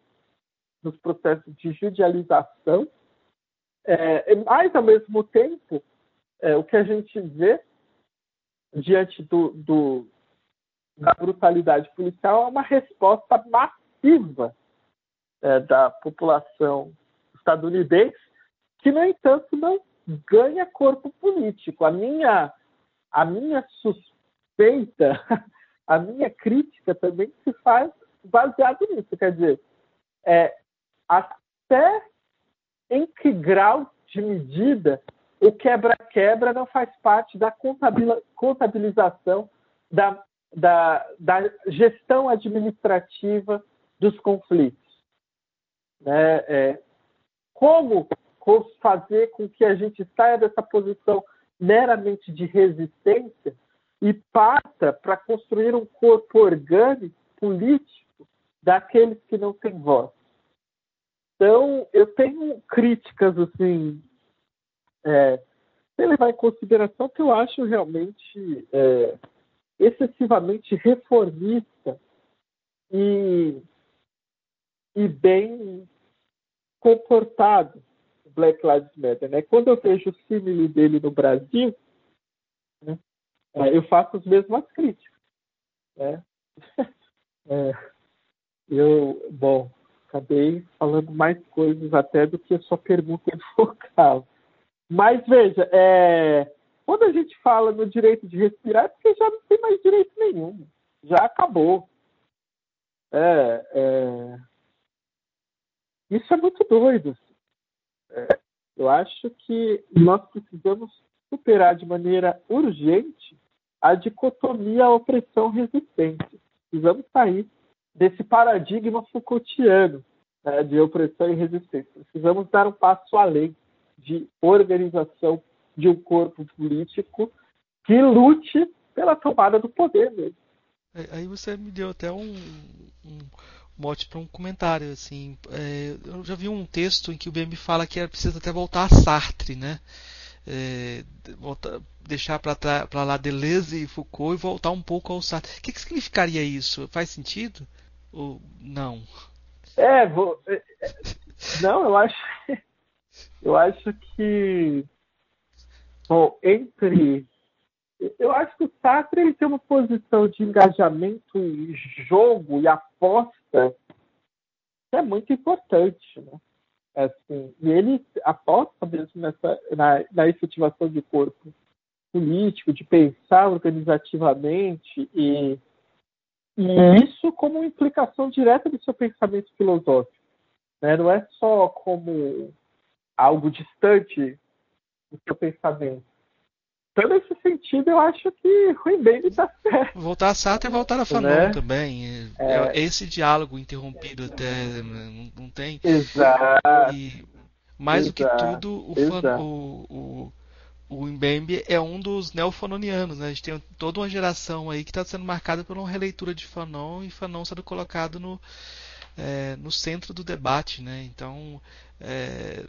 nos processos de judicialização, é, mas, ao mesmo tempo, é, o que a gente vê diante do, do, da brutalidade policial é uma resposta massiva é, da população estadunidense, que, no entanto, não ganha corpo político. A minha, a minha suspeita, a minha crítica também se faz baseado nisso. Quer dizer, é, até em que grau de medida o quebra-quebra não faz parte da contabilização da, da, da gestão administrativa dos conflitos. Né? É, como fazer com que a gente saia dessa posição meramente de resistência e passa para construir um corpo orgânico, político, daqueles que não têm voz. Então, eu tenho críticas, assim, é, levar em consideração que eu acho realmente é, excessivamente reformista e, e bem comportado o Black Lives Matter. Né? Quando eu vejo o símile dele no Brasil, né, é, eu faço as mesmas críticas. Né? é, eu, bom, acabei falando mais coisas até do que a sua pergunta invocava. Mas veja, é, quando a gente fala no direito de respirar, é porque já não tem mais direito nenhum. Já acabou. É, é... Isso é muito doido. É, eu acho que nós precisamos superar de maneira urgente a dicotomia opressão-resistência. Precisamos sair desse paradigma Foucaultiano né, de opressão e resistência. Precisamos dar um passo além de organização de um corpo político que lute pela tomada do poder mesmo. Aí você me deu até um, um mote para um comentário assim. É, eu já vi um texto em que o BM fala que era preciso até voltar a Sartre, né? É, voltar, deixar para lá Deleuze e Foucault e voltar um pouco ao Sartre. O que, que significaria isso? Faz sentido ou não? É, vou, é, é, não, eu acho, eu acho que, bom, entre, eu acho que o Sartre ele tem uma posição de engajamento em jogo e aposta que é muito importante, né? Assim, e ele aposta mesmo nessa, na, na efetivação de corpo político, de pensar organizativamente e e isso como implicação direta do seu pensamento filosófico. Né? Não é só como algo distante do seu pensamento. Então, nesse sentido, eu acho que Rui Baby está certo. Voltar a Sartre e voltar a Fanon né? também. É, é, esse diálogo interrompido até não, não tem. Exato. E, mais exato, do que tudo, o, fan, o, o o Mbembe é um dos neofanonianos, né? A gente tem toda uma geração aí que está sendo marcada por uma releitura de Fanon e Fanon sendo colocado no, é, no centro do debate, né? Então, é,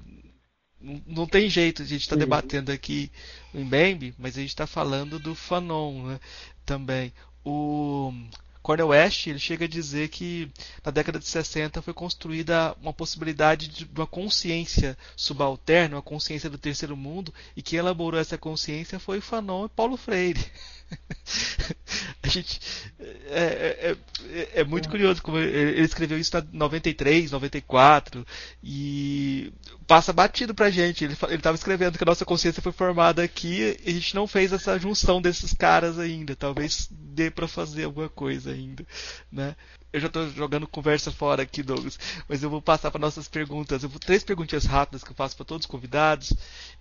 não tem jeito, a gente está debatendo aqui o Mbembe, mas a gente está falando do Fanon né? também. O Cornel West ele chega a dizer que na década de 60 foi construída uma possibilidade de uma consciência subalterna, uma consciência do terceiro mundo, e quem elaborou essa consciência foi Fanon e Paulo Freire. a gente é, é, é, é muito curioso como ele escreveu isso em 93, 94 e passa batido pra gente. Ele estava escrevendo que a nossa consciência foi formada aqui e a gente não fez essa junção desses caras ainda. Talvez dê para fazer alguma coisa ainda, né? Eu já estou jogando conversa fora aqui, Douglas, mas eu vou passar para nossas perguntas. Eu vou três perguntinhas rápidas que eu faço para todos os convidados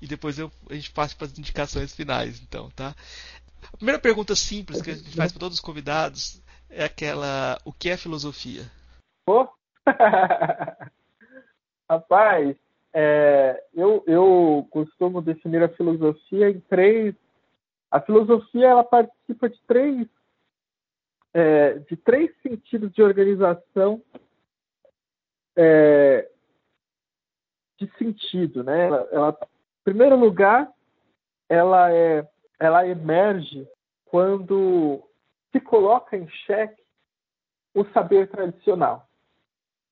e depois eu, a gente passa para as indicações finais, então, tá? A primeira pergunta simples que a gente faz para todos os convidados é aquela: o que é filosofia? Oh. Rapaz, é, eu, eu costumo definir a filosofia em três. A filosofia ela participa de três é, de três sentidos de organização é, de sentido, né? Ela, ela, em primeiro lugar, ela é ela emerge quando se coloca em xeque o saber tradicional.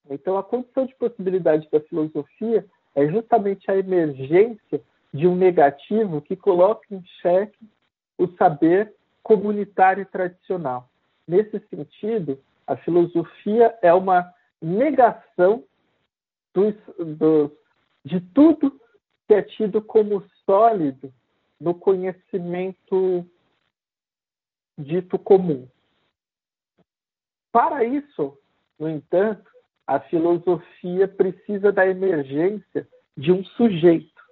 Então, a condição de possibilidade da filosofia é justamente a emergência de um negativo que coloca em xeque o saber comunitário e tradicional. Nesse sentido, a filosofia é uma negação dos, dos, de tudo que é tido como sólido no conhecimento dito comum. Para isso, no entanto, a filosofia precisa da emergência de um sujeito,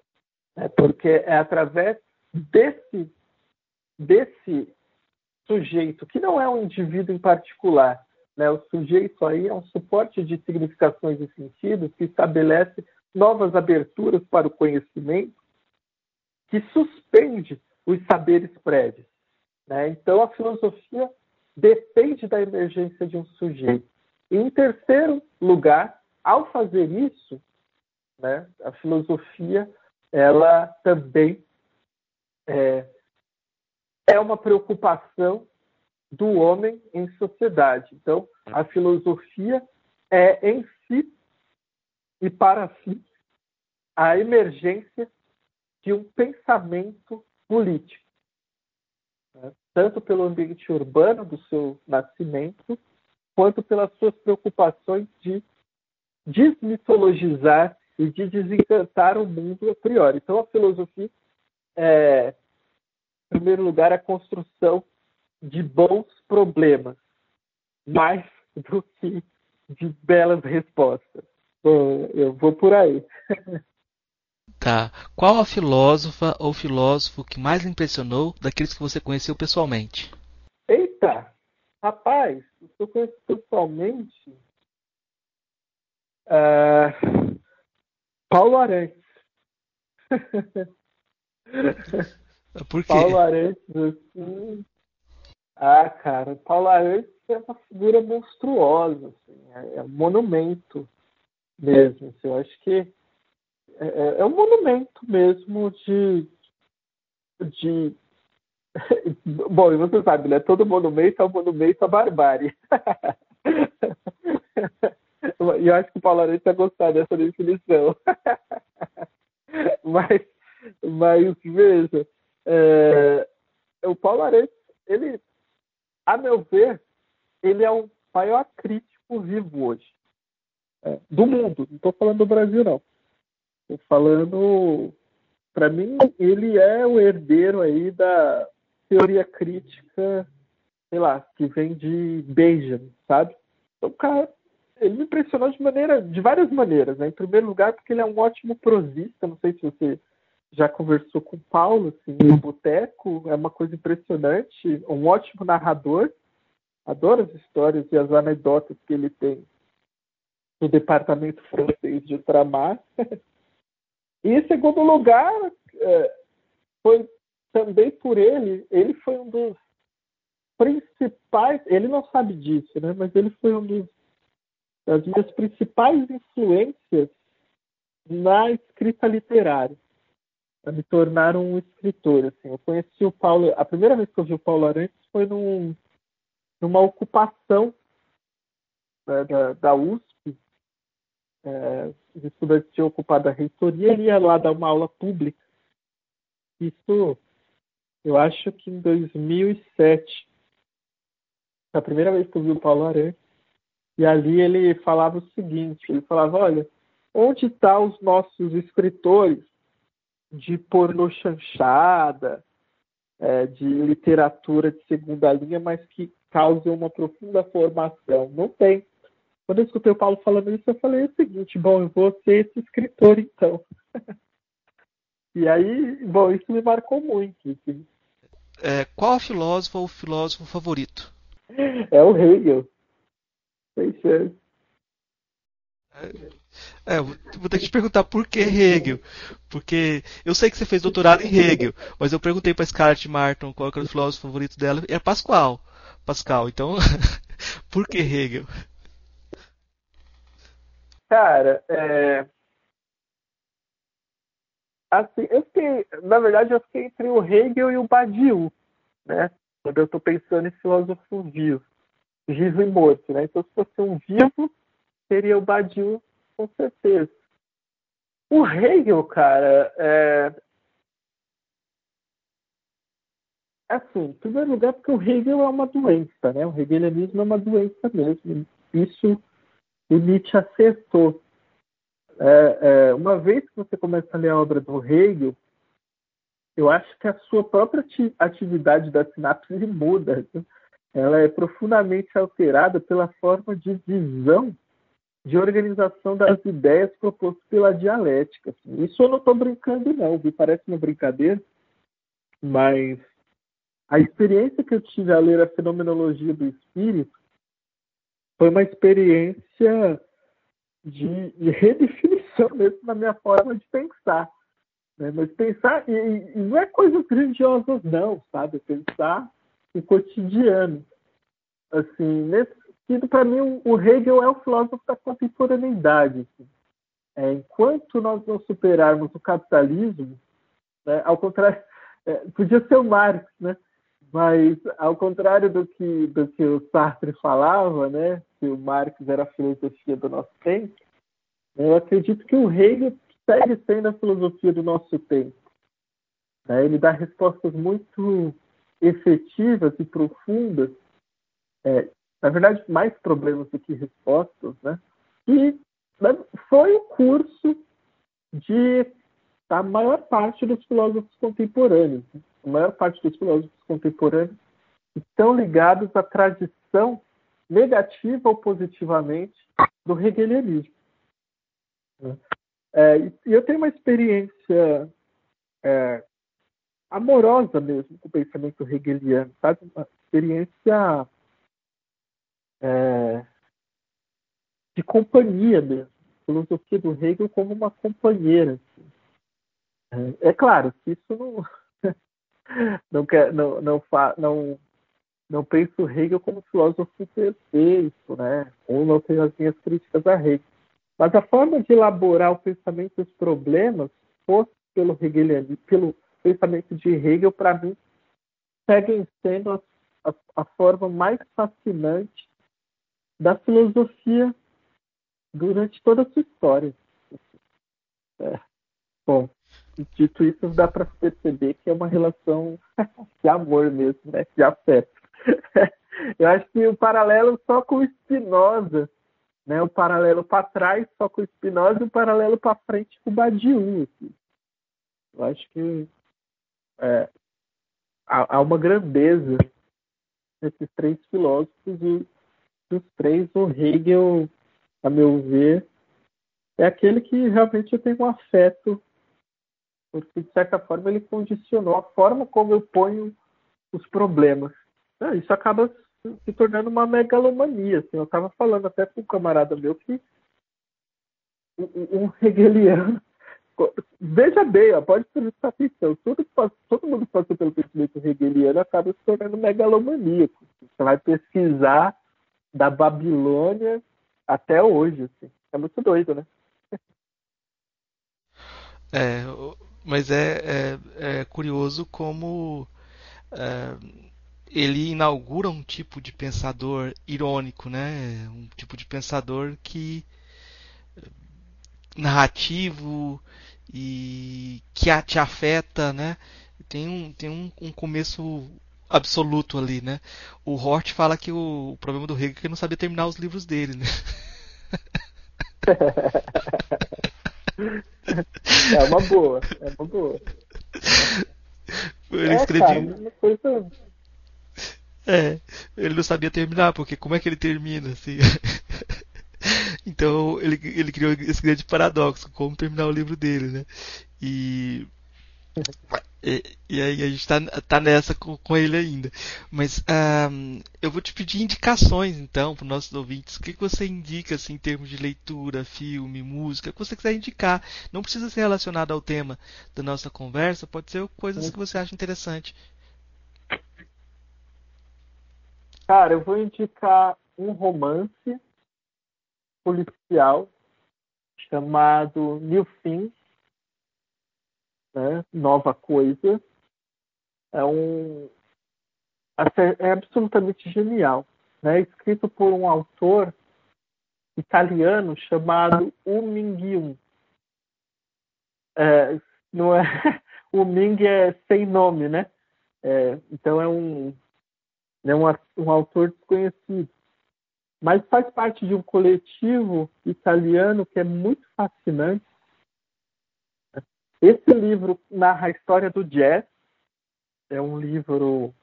né? porque é através desse, desse sujeito, que não é um indivíduo em particular, né? o sujeito aí é um suporte de significações e sentidos que estabelece novas aberturas para o conhecimento, que suspende os saberes prévios. Né? Então, a filosofia depende da emergência de um sujeito. E, em terceiro lugar, ao fazer isso, né, a filosofia ela também é, é uma preocupação do homem em sociedade. Então, a filosofia é em si e para si a emergência de um pensamento político, né? tanto pelo ambiente urbano do seu nascimento, quanto pelas suas preocupações de desmitologizar e de desencantar o mundo a priori. Então, a filosofia é, em primeiro lugar, a construção de bons problemas, mais do que de belas respostas. Bom, eu vou por aí. Tá. Qual a filósofa ou filósofo que mais impressionou daqueles que você conheceu pessoalmente? Eita! Rapaz, eu conheço pessoalmente. Uh, Paulo Arantes. Por quê? Paulo Arantes, assim. Ah, cara, Paulo Arantes é uma figura monstruosa, assim, é, é um monumento mesmo. Assim, eu acho que é, é, é um monumento mesmo de, de Bom, e você sabe, né? Todo monumento é um monumento à barbárie. e eu acho que o Paulo Arantes vai gostar dessa definição. mas, mas veja, é, o Paulo Arantes, ele, a meu ver, ele é o maior crítico vivo hoje. É, do mundo. Não estou falando do Brasil, não. Estou falando. Para mim, ele é o herdeiro aí da teoria crítica, sei lá, que vem de Benjamin, sabe? Então, cara, ele me impressionou de maneira, de várias maneiras, né? Em primeiro lugar, porque ele é um ótimo prosista. Não sei se você já conversou com o Paulo, assim, no boteco, é uma coisa impressionante. Um ótimo narrador. Adoro as histórias e as anedotas que ele tem no departamento francês de ultramar. e em segundo lugar, é, foi também por ele, ele foi um dos principais, ele não sabe disso, né? Mas ele foi um dos das minhas principais influências na escrita literária, para me tornar um escritor. Assim, eu conheci o Paulo, a primeira vez que eu vi o Paulo Arantes foi num, numa ocupação né, da, da USP. É, os estudantes tinham ocupado a reitoria, ele ia lá dar uma aula pública. Isso, eu acho que em 2007. A primeira vez que eu vi o Paulo Arantes. E ali ele falava o seguinte: ele falava, olha, onde estão tá os nossos escritores de pornô chanchada, é, de literatura de segunda linha, mas que causam uma profunda formação? Não tem. Quando eu escutei o Paulo falando isso, eu falei o seguinte: bom, eu vou ser esse escritor então. e aí, bom, isso me marcou muito. Assim. É, qual a filósofa ou filósofo favorito? É o Hegel. Sem chance. É, vou ter que te perguntar por que Hegel. Porque eu sei que você fez doutorado em Hegel, mas eu perguntei para Scarlett Martin qual era o filósofo favorito dela, e é Pascal. Pascal, então, por que Hegel? Cara, é... assim, eu fiquei, na verdade, eu fiquei entre o Hegel e o Badiou, né? Quando eu estou pensando em filósofo vivo vivo e morto, né? Então, se fosse um vivo, seria o Badiou, com certeza. O Hegel, cara, é... Assim, em primeiro lugar, porque o Hegel é uma doença, né? O hegelianismo é uma doença mesmo. Isso o Nietzsche acertou. É, é, uma vez que você começa a ler a obra do Hegel, eu acho que a sua própria atividade da sinapse muda ela é profundamente alterada pela forma de visão de organização das ideias proposto pela dialética. Assim. Isso eu não estou brincando, não, me parece uma brincadeira, mas a experiência que eu tive a ler a Fenomenologia do Espírito foi uma experiência de, de redefinição mesmo na minha forma de pensar. Né? Mas pensar, e, e, não é coisas grandiosas, não, sabe? Pensar o cotidiano. Assim, nesse sentido, para mim, o Hegel é o filósofo da contemporaneidade. Assim. É, enquanto nós não superarmos o capitalismo, né, ao contrário, é, podia ser o Marx, né? Mas, ao contrário do que, do que o Sartre falava, né, que o Marx era a filosofia do nosso tempo, eu acredito que o Hegel segue sendo a filosofia do nosso tempo. Né? Ele dá respostas muito efetivas e profundas, é, na verdade, mais problemas do que respostas, né? E né, foi o curso de da maior parte dos filósofos contemporâneos. A maior parte dos filósofos contemporâneos estão ligados à tradição negativa ou positivamente do hegelianismo. É, e eu tenho uma experiência é, amorosa mesmo com o pensamento hegeliano, sabe? Uma experiência é, de companhia mesmo. A filosofia do Hegel como uma companheira. Assim. É, é, claro que isso não não não não não não penso Hegel como filósofo perfeito, né? Ou não tenho as minhas críticas a Hegel. Mas a forma de elaborar o pensamento dos problemas, fosse pelo pelo pensamento de Hegel, para mim, seguem sendo a, a, a, forma mais fascinante da filosofia durante toda a sua história. É. Bom, dito isso, dá para perceber que é uma relação de amor mesmo, né? de afeto. Eu acho que o paralelo só com Spinoza, né? o paralelo para trás só com Spinoza e o paralelo para frente com Badiou. Assim. Eu acho que é, há, há, uma grandeza nesses três filósofos e dos três o Hegel, a meu ver, é aquele que realmente eu tenho um afeto porque de certa forma ele condicionou a forma como eu ponho os problemas. Ah, isso acaba se tornando uma megalomania. Assim. Eu estava falando até com um camarada meu que um, hegeliano. Veja bem, ó, pode prestar atenção. Tudo, todo mundo que passou pelo pensamento hegeliano acaba se tornando megalomaníaco. Você vai pesquisar da Babilônia até hoje. Assim. É muito doido, né? É, mas é, é, é curioso como é, ele inaugura um tipo de pensador irônico, né? Um tipo de pensador que narrativo e que te afeta, né? Tem um, tem um, um começo absoluto ali, né? O Hort fala que o, o problema do Hegel é que ele não sabia terminar os livros dele, né? É uma boa, é uma boa. Ele é, escrevia. É, ele não sabia terminar, porque como é que ele termina, assim? então ele, ele criou esse grande paradoxo, como terminar o livro dele, né? E e, e, aí a gente tá, tá nessa com, com ele ainda. Mas um, eu vou te pedir indicações então para os nossos ouvintes. O que, que você indica assim, em termos de leitura, filme, música, o que você quiser indicar. Não precisa ser relacionado ao tema da nossa conversa, pode ser coisas que você acha interessante. Cara, eu vou indicar um romance policial chamado New Things né? nova coisa. É um é absolutamente genial, né? Escrito por um autor italiano chamado U É, não é o Ming é sem nome, né? É, então é um é um, um autor desconhecido, mas faz parte de um coletivo italiano que é muito fascinante esse livro narra a história do jazz. É um livro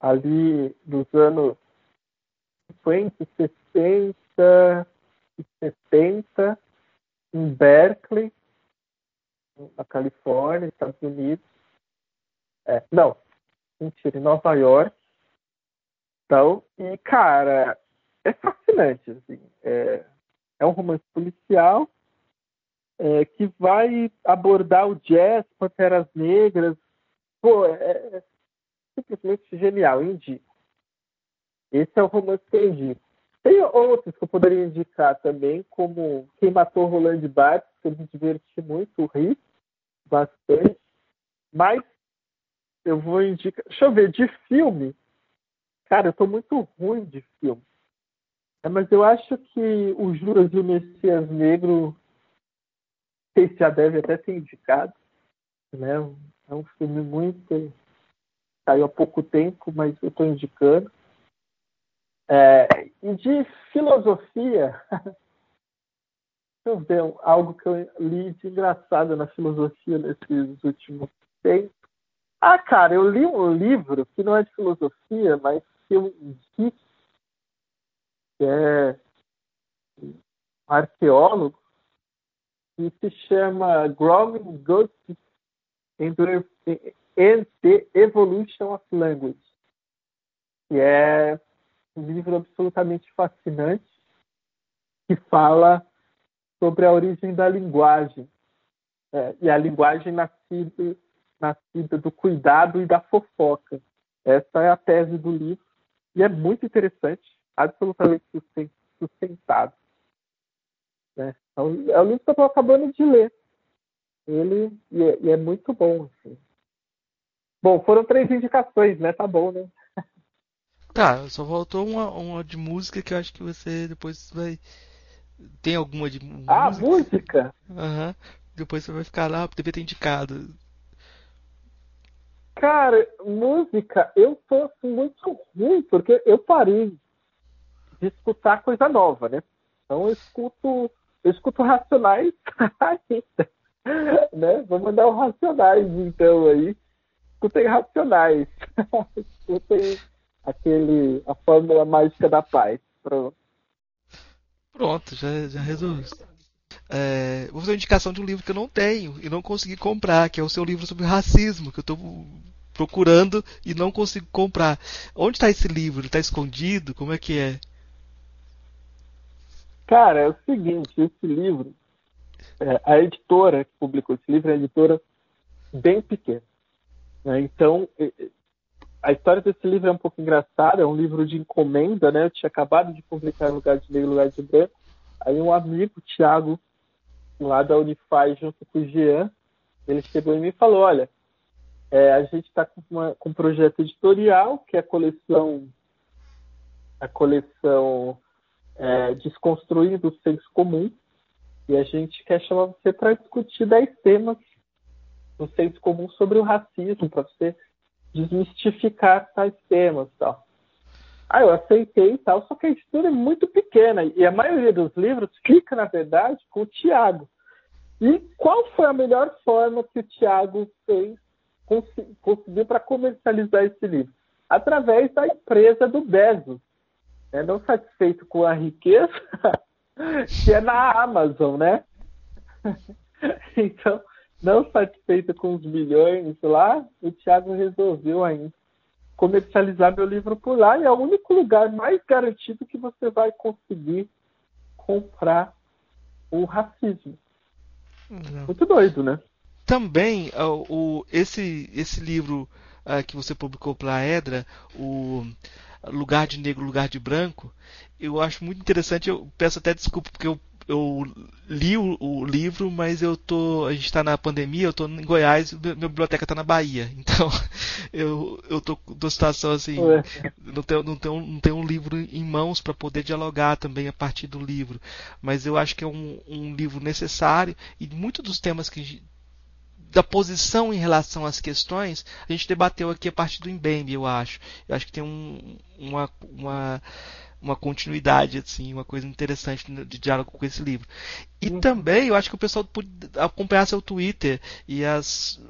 ali dos anos 50, 60, 1970, em Berkeley, na Califórnia, Estados Unidos. É, não, mentira, em Nova York. Então, e cara, é fascinante. Assim, é, é um romance policial é, que vai abordar o jazz, Panteras Negras. Pô, é, é simplesmente genial, indico. Esse é o romance que eu indico. Tem outros que eu poderia indicar também, como Quem Matou Roland Barthes, que eu me diverti muito, ri bastante. Mas eu vou indicar. Deixa eu ver, de filme. Cara, eu tô muito ruim de filme. É, mas eu acho que o Juras e o Messias Negro esse já deve até ser indicado. Né? É um filme muito. saiu há pouco tempo, mas eu estou indicando. É, e de filosofia, eu ver algo que eu li de engraçado na filosofia nesses últimos tempos. Ah, cara, eu li um livro que não é de filosofia, mas que eu vi, que é um arqueólogo, que se chama Growing Goods and the Evolution of Language, é um livro absolutamente fascinante que fala sobre a origem da linguagem é, e a linguagem nascida, nascida do cuidado e da fofoca. Essa é a tese do livro e é muito interessante, absolutamente sustentado. Né? É o livro que eu estou acabando de ler. Ele e é, e é muito bom. Assim. Bom, foram três indicações, né? Tá bom, né? Tá, só faltou uma, uma de música que eu acho que você depois vai. Tem alguma de música? Ah, música? Aham. Uhum. Depois você vai ficar lá, devia ter indicado. Cara, música, eu tô assim, muito ruim, porque eu parei de escutar coisa nova, né? Então eu escuto, eu escuto Racionais ainda, né? Vou mandar o Racionais então aí. Escutei Racionais. escutei aquele a fórmula mágica da paz. Pronto. Pronto, já, já resolvi. É, vou fazer uma indicação de um livro que eu não tenho e não consegui comprar, que é o seu livro sobre racismo, que eu estou procurando e não consigo comprar. Onde está esse livro? Está escondido? Como é que é? Cara, é o seguinte, esse livro, é, a editora que publicou esse livro é uma editora bem pequena. Né? Então, a história desse livro é um pouco engraçada, é um livro de encomenda, né? Eu tinha acabado de publicar Lugar de Negro, Lugar de Branco. Aí um amigo, Thiago, lá da Unify, junto com o Jean, ele chegou em mim e falou, olha, é, a gente está com, com, um projeto editorial, que é a coleção a coleção é, Desconstruindo o Senso Comum, e a gente quer chamar você para discutir 10 temas do senso comum sobre o racismo, para você desmistificar tais temas tal. Aí eu aceitei e tal, só que a editora é muito pequena e a maioria dos livros fica, na verdade, com o Tiago. E qual foi a melhor forma que o Tiago fez, conseguiu para comercializar esse livro? Através da empresa do Bezos. É, não satisfeito com a riqueza, que é na Amazon, né? então, não satisfeito com os milhões lá, o Thiago resolveu ainda comercializar meu livro por lá e é o único lugar mais garantido que você vai conseguir comprar o racismo. Não. Muito doido, né? Também o, o esse esse livro uh, que você publicou para a Edra, o Lugar de Negro, Lugar de Branco, eu acho muito interessante. Eu peço até desculpa porque eu eu li o, o, livro, mas eu tô. A gente está na pandemia, eu estou em Goiás, minha biblioteca está na Bahia. Então eu, eu tô numa situação assim, não tenho, não, tenho, não tenho um livro em mãos para poder dialogar também a partir do livro. Mas eu acho que é um, um livro necessário e muitos dos temas que da posição em relação às questões, a gente debateu aqui a partir do Mbembe, eu acho. Eu acho que tem um, uma, uma uma continuidade, assim, uma coisa interessante de diálogo com esse livro. E uhum. também eu acho que o pessoal pode acompanhar seu Twitter e as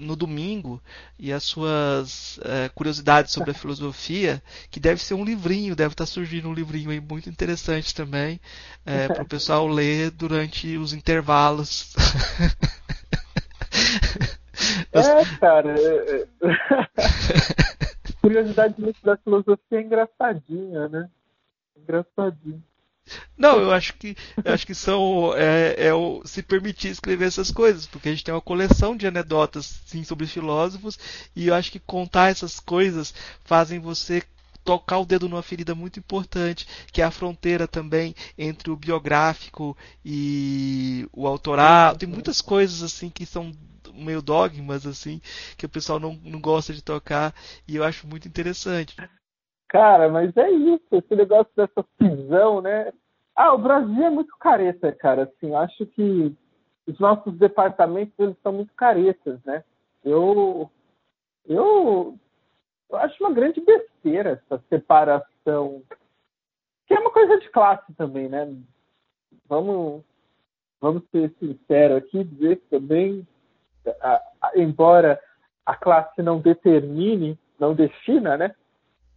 no domingo e as suas é, curiosidades sobre a filosofia, que deve ser um livrinho, deve estar surgindo um livrinho aí muito interessante também é, para o pessoal ler durante os intervalos. É, cara. É, é. Curiosidade da filosofia é engraçadinha, né? Engraçadinho. Não, eu acho que eu acho que são é, é o, se permitir escrever essas coisas, porque a gente tem uma coleção de anedotas sim sobre filósofos e eu acho que contar essas coisas fazem você tocar o dedo numa ferida muito importante, que é a fronteira também entre o biográfico e o autoral. Tem muitas coisas assim que são meio dogmas assim que o pessoal não, não gosta de tocar e eu acho muito interessante. Cara, mas é isso, esse negócio dessa cisão, né? Ah, o Brasil é muito careta, cara. Assim, acho que os nossos departamentos eles são muito caretas, né? Eu, eu, eu acho uma grande besteira essa separação, que é uma coisa de classe também, né? Vamos, vamos ser sinceros aqui, dizer que também, a, a, embora a classe não determine, não defina, né?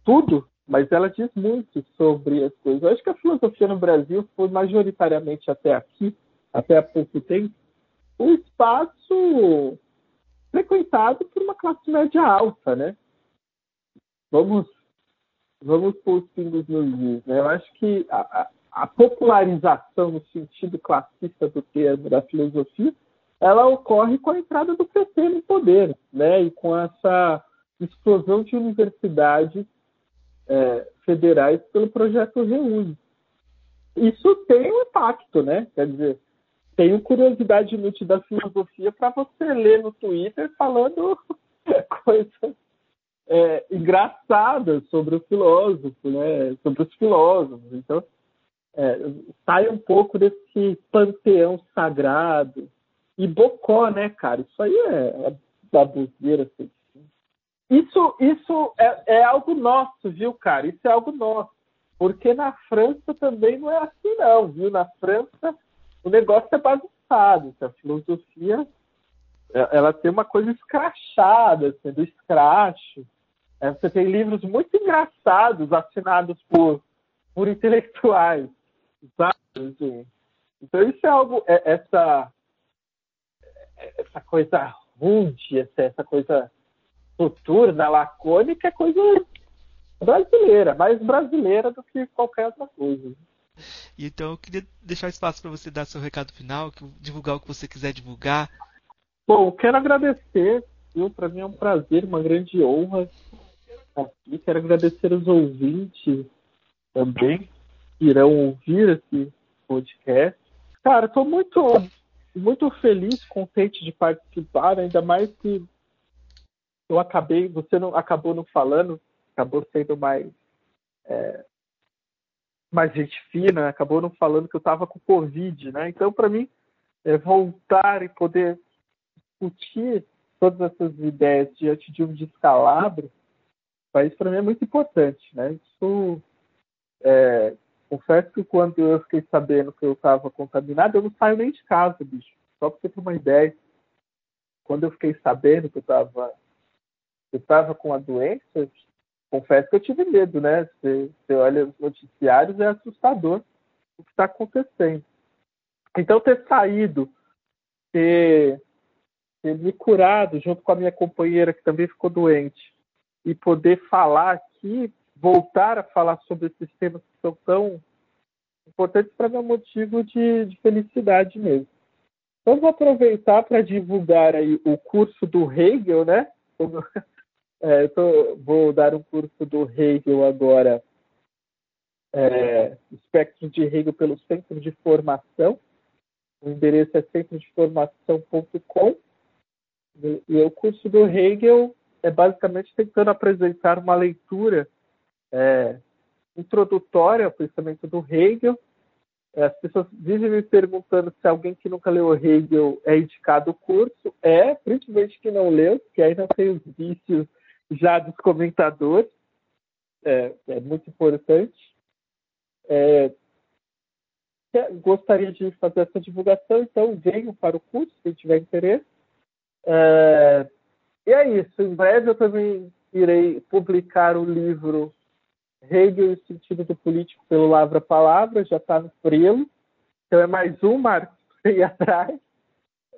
tudo, mas ela diz muito sobre as coisas. Eu acho que a filosofia no Brasil foi majoritariamente até aqui, até há pouco tempo, um espaço frequentado por uma classe média alta, né? Vamos, vamos pôr os pingos nos is, né? Eu acho que a, a, a popularização no sentido classista do termo da filosofia, ela ocorre com a entrada do PT no poder, né? E com essa explosão de universidades é, federais pelo projeto Reúne. Isso tem um impacto, né? Quer dizer, tenho curiosidade inútil da filosofia para você ler no Twitter falando coisas é, engraçadas sobre o filósofo, né? Sobre os filósofos. Então, é, sai um pouco desse panteão sagrado. E Bocó, né, cara? Isso aí é, é baboseira, assim. Isso, isso é, é algo nosso, viu, cara? Isso é algo nosso. Porque na França também não é assim, não, viu? Na França o negócio é bagunçado. A filosofia é, ela tem uma coisa escrachada, assim, do escracho. É, você tem livros muito engraçados assinados por, por intelectuais. Sabe? Assim. Então isso é algo, é, essa, essa coisa rude, essa, essa coisa noturna, lacônica, é coisa brasileira, mais brasileira do que qualquer outra coisa. Então eu queria deixar espaço para você dar seu recado final, divulgar o que você quiser divulgar. Bom, quero agradecer, viu? Para mim é um prazer, uma grande honra aqui. Quero agradecer os ouvintes também que irão ouvir esse podcast. Cara, estou muito, muito feliz, contente de participar, ainda mais que eu acabei, você não acabou não falando, acabou sendo mais é, mais gente fina, acabou não falando que eu estava com Covid, né? Então, para mim, é, voltar e poder discutir todas essas ideias diante de um descalabro, isso para mim é muito importante, né? Isso, é, confesso que quando eu fiquei sabendo que eu estava contaminado, eu não saio nem de casa, bicho. Só para você ter uma ideia. Quando eu fiquei sabendo que eu estava eu estava com a doença, confesso que eu tive medo, né? Você, você olha os noticiários, é assustador o que está acontecendo. Então, ter saído, ter, ter me curado junto com a minha companheira, que também ficou doente, e poder falar aqui, voltar a falar sobre esses temas que são tão importantes para mim é motivo de, de felicidade mesmo. Então, vou aproveitar para divulgar aí o curso do Hegel, né? É, tô, vou dar um curso do Hegel agora, é, espectro de Hegel pelo Centro de Formação. O endereço é centrodeformação.com. E o curso do Hegel é basicamente tentando apresentar uma leitura é, introdutória ao pensamento do Hegel. É, as pessoas vivem me perguntando se alguém que nunca leu Hegel é indicado o curso. É, principalmente que não leu, aí não tem os vícios já dos comentadores, é, é muito importante. É, gostaria de fazer essa divulgação, então venham para o curso, se tiver interesse. É, e é isso. Em breve eu também irei publicar o livro Hegel e o Sentido do Político pelo Lavra Palavra, já está no frelo. Então é mais um, Marcos, ir atrás.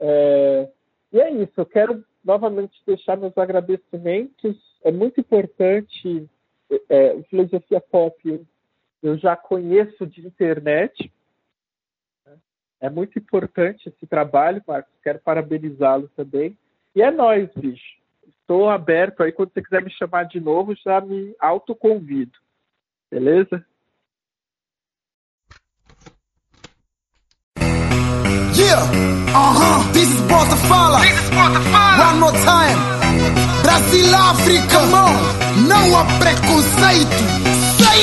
É... E é isso. Eu quero novamente deixar meus agradecimentos. É muito importante. É, filosofia pop eu já conheço de internet. É muito importante esse trabalho, Marcos. Quero parabenizá-lo também. E é nós, bicho. Estou aberto aí. Quando você quiser me chamar de novo, já me autoconvido. Beleza? Yeah, uh-huh, this is Bota Fala. This is Bota Fala. One more time. Brasil, África, mão. Não há preconceito.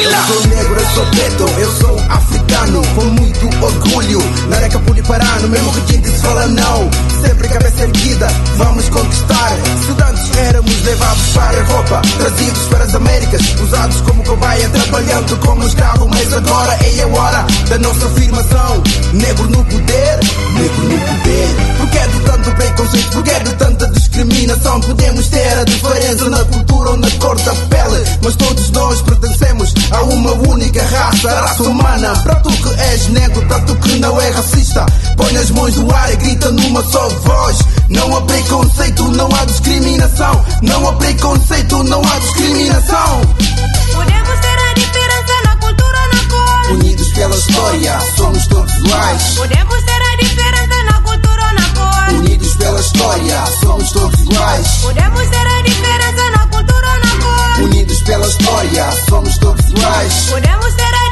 Eu sou negro, eu sou preto, eu sou africano Com muito orgulho, na areca no Mesmo que gente se fala não. Sempre cabeça erguida, vamos conquistar. Estudantes éramos levados para a Europa Trazidos para as Américas Usados como cobaia, trabalhando como escravo. Mas agora é a hora da nossa afirmação. Negro no poder, negro no poder. Porque é de tanto preconceito, porque é de tanta discriminação? Podemos ter a diferença na cultura ou na cor da pele Mas todos nós pertencemos Há uma única raça, a raça humana. Para tu que és negro, tanto que não é racista. Põe as mãos no ar e grita numa só voz. Não há preconceito, não há discriminação. Não há preconceito, não há discriminação. Podemos ter a diferença na cultura na cor. Unidos pela história, somos todos iguais. Podemos ter a diferença na cultura ou na cor. Unidos pela história, somos todos iguais. Podemos ter a diferença na cultura ou na cor. Unidos pela história, somos todos iguais. Podemos ter a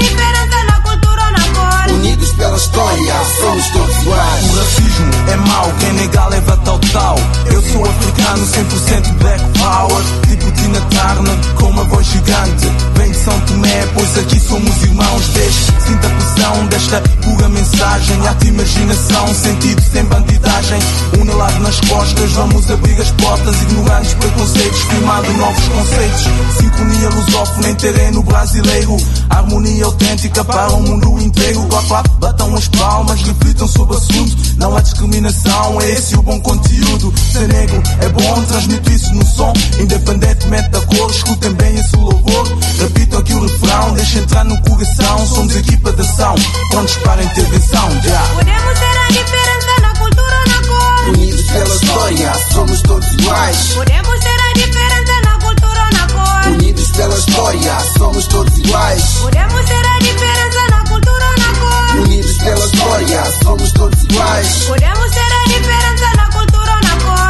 Unidos pela história, somos todos iguais. O racismo é mau, quem nega leva total. Eu sou africano, 100% black power. Tipo Tina Turner, com uma voz gigante. De São Tomé, pois aqui somos irmãos. Deixe, sinta a pressão desta pura mensagem. Arte imaginação, sentido sem bandidagem. Um lado nas costas, vamos abrir as portas. Ignorantes preconceitos, firmando novos conceitos. Sincronia lusófona em terreno brasileiro. Harmonia autêntica para o mundo inteiro. Clap, batam as palmas, reflitam sobre o assunto. Não há discriminação, é esse o bom conteúdo. Ser negro é bom, transmito isso no som. Independentemente da cor, escutem bem esse louvor. Repito aqui o refrão, deixa entrar no coração. Somos equipa de ação, prontos para a intervenção. Yeah. Podemos ter a diferença na cultura ou na cor. Unidos pela história, somos todos iguais. Podemos ter a diferença na cultura ou na cor. Unidos pela história, somos todos iguais. Podemos ter a diferença na cultura ou na cor. Unidos pela história, somos todos iguais. Podemos ter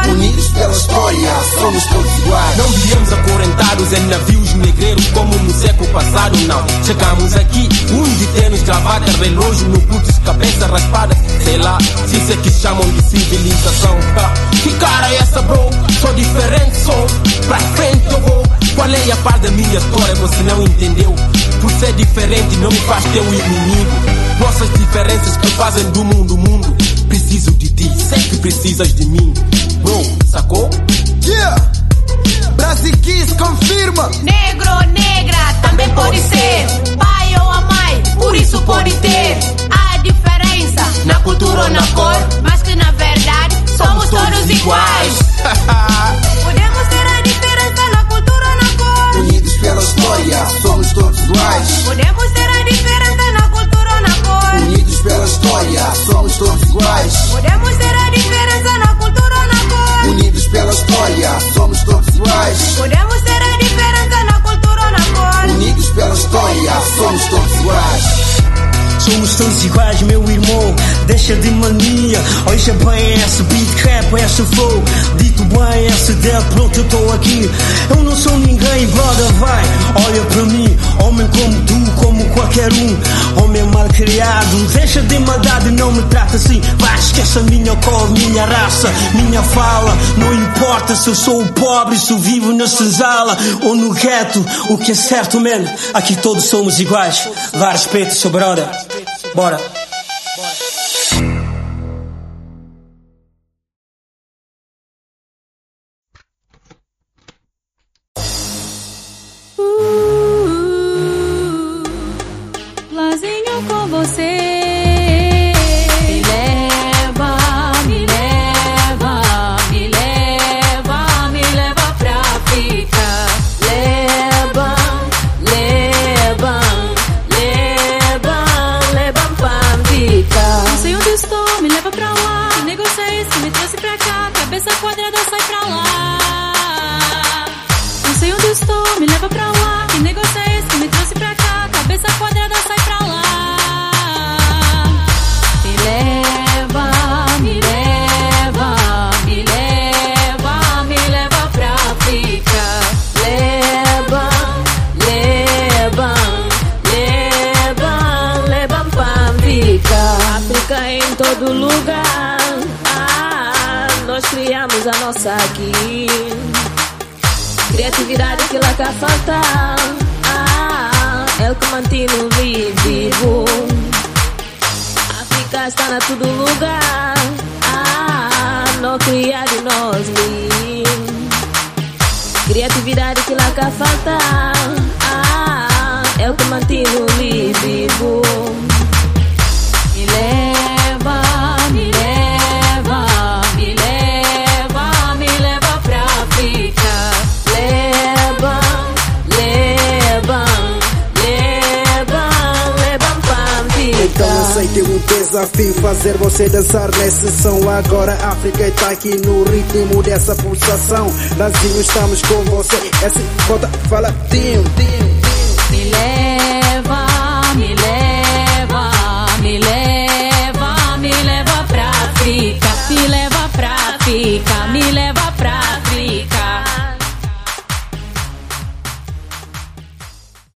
Unidos pela história, somos todos iguais. Não viemos acorrentados em navios negreiros como no século passado, não. Chegamos aqui, um de tênis, gravata, relógio no pulso, cabeça raspada. Sei lá, se isso é que chamam de civilização. Que cara é essa, bro? Sou diferente, sou. Pra frente eu vou. Qual é a parte da minha história? Você não entendeu? Por ser diferente não me faz teu inimigo. Nossas diferenças que fazem do mundo mundo. Preciso de sei que precisas de mim. Bro, sacou? Deixa de mania. Hoje é bem esse beat rap, esse flow. Dito bem, esse ideia, pronto, eu tô aqui. Eu não sou ninguém, brother, vai. Olha pra mim, homem como tu, como qualquer um. Homem mal criado. Deixa de maldade, não me trata assim. Vai, esqueça a minha cor, minha raça, minha fala. Não importa se eu sou pobre, se eu vivo na senzala ou no gueto. O que é certo, man, aqui todos somos iguais. Vá, respeito, seu brother. Bora. Estamos com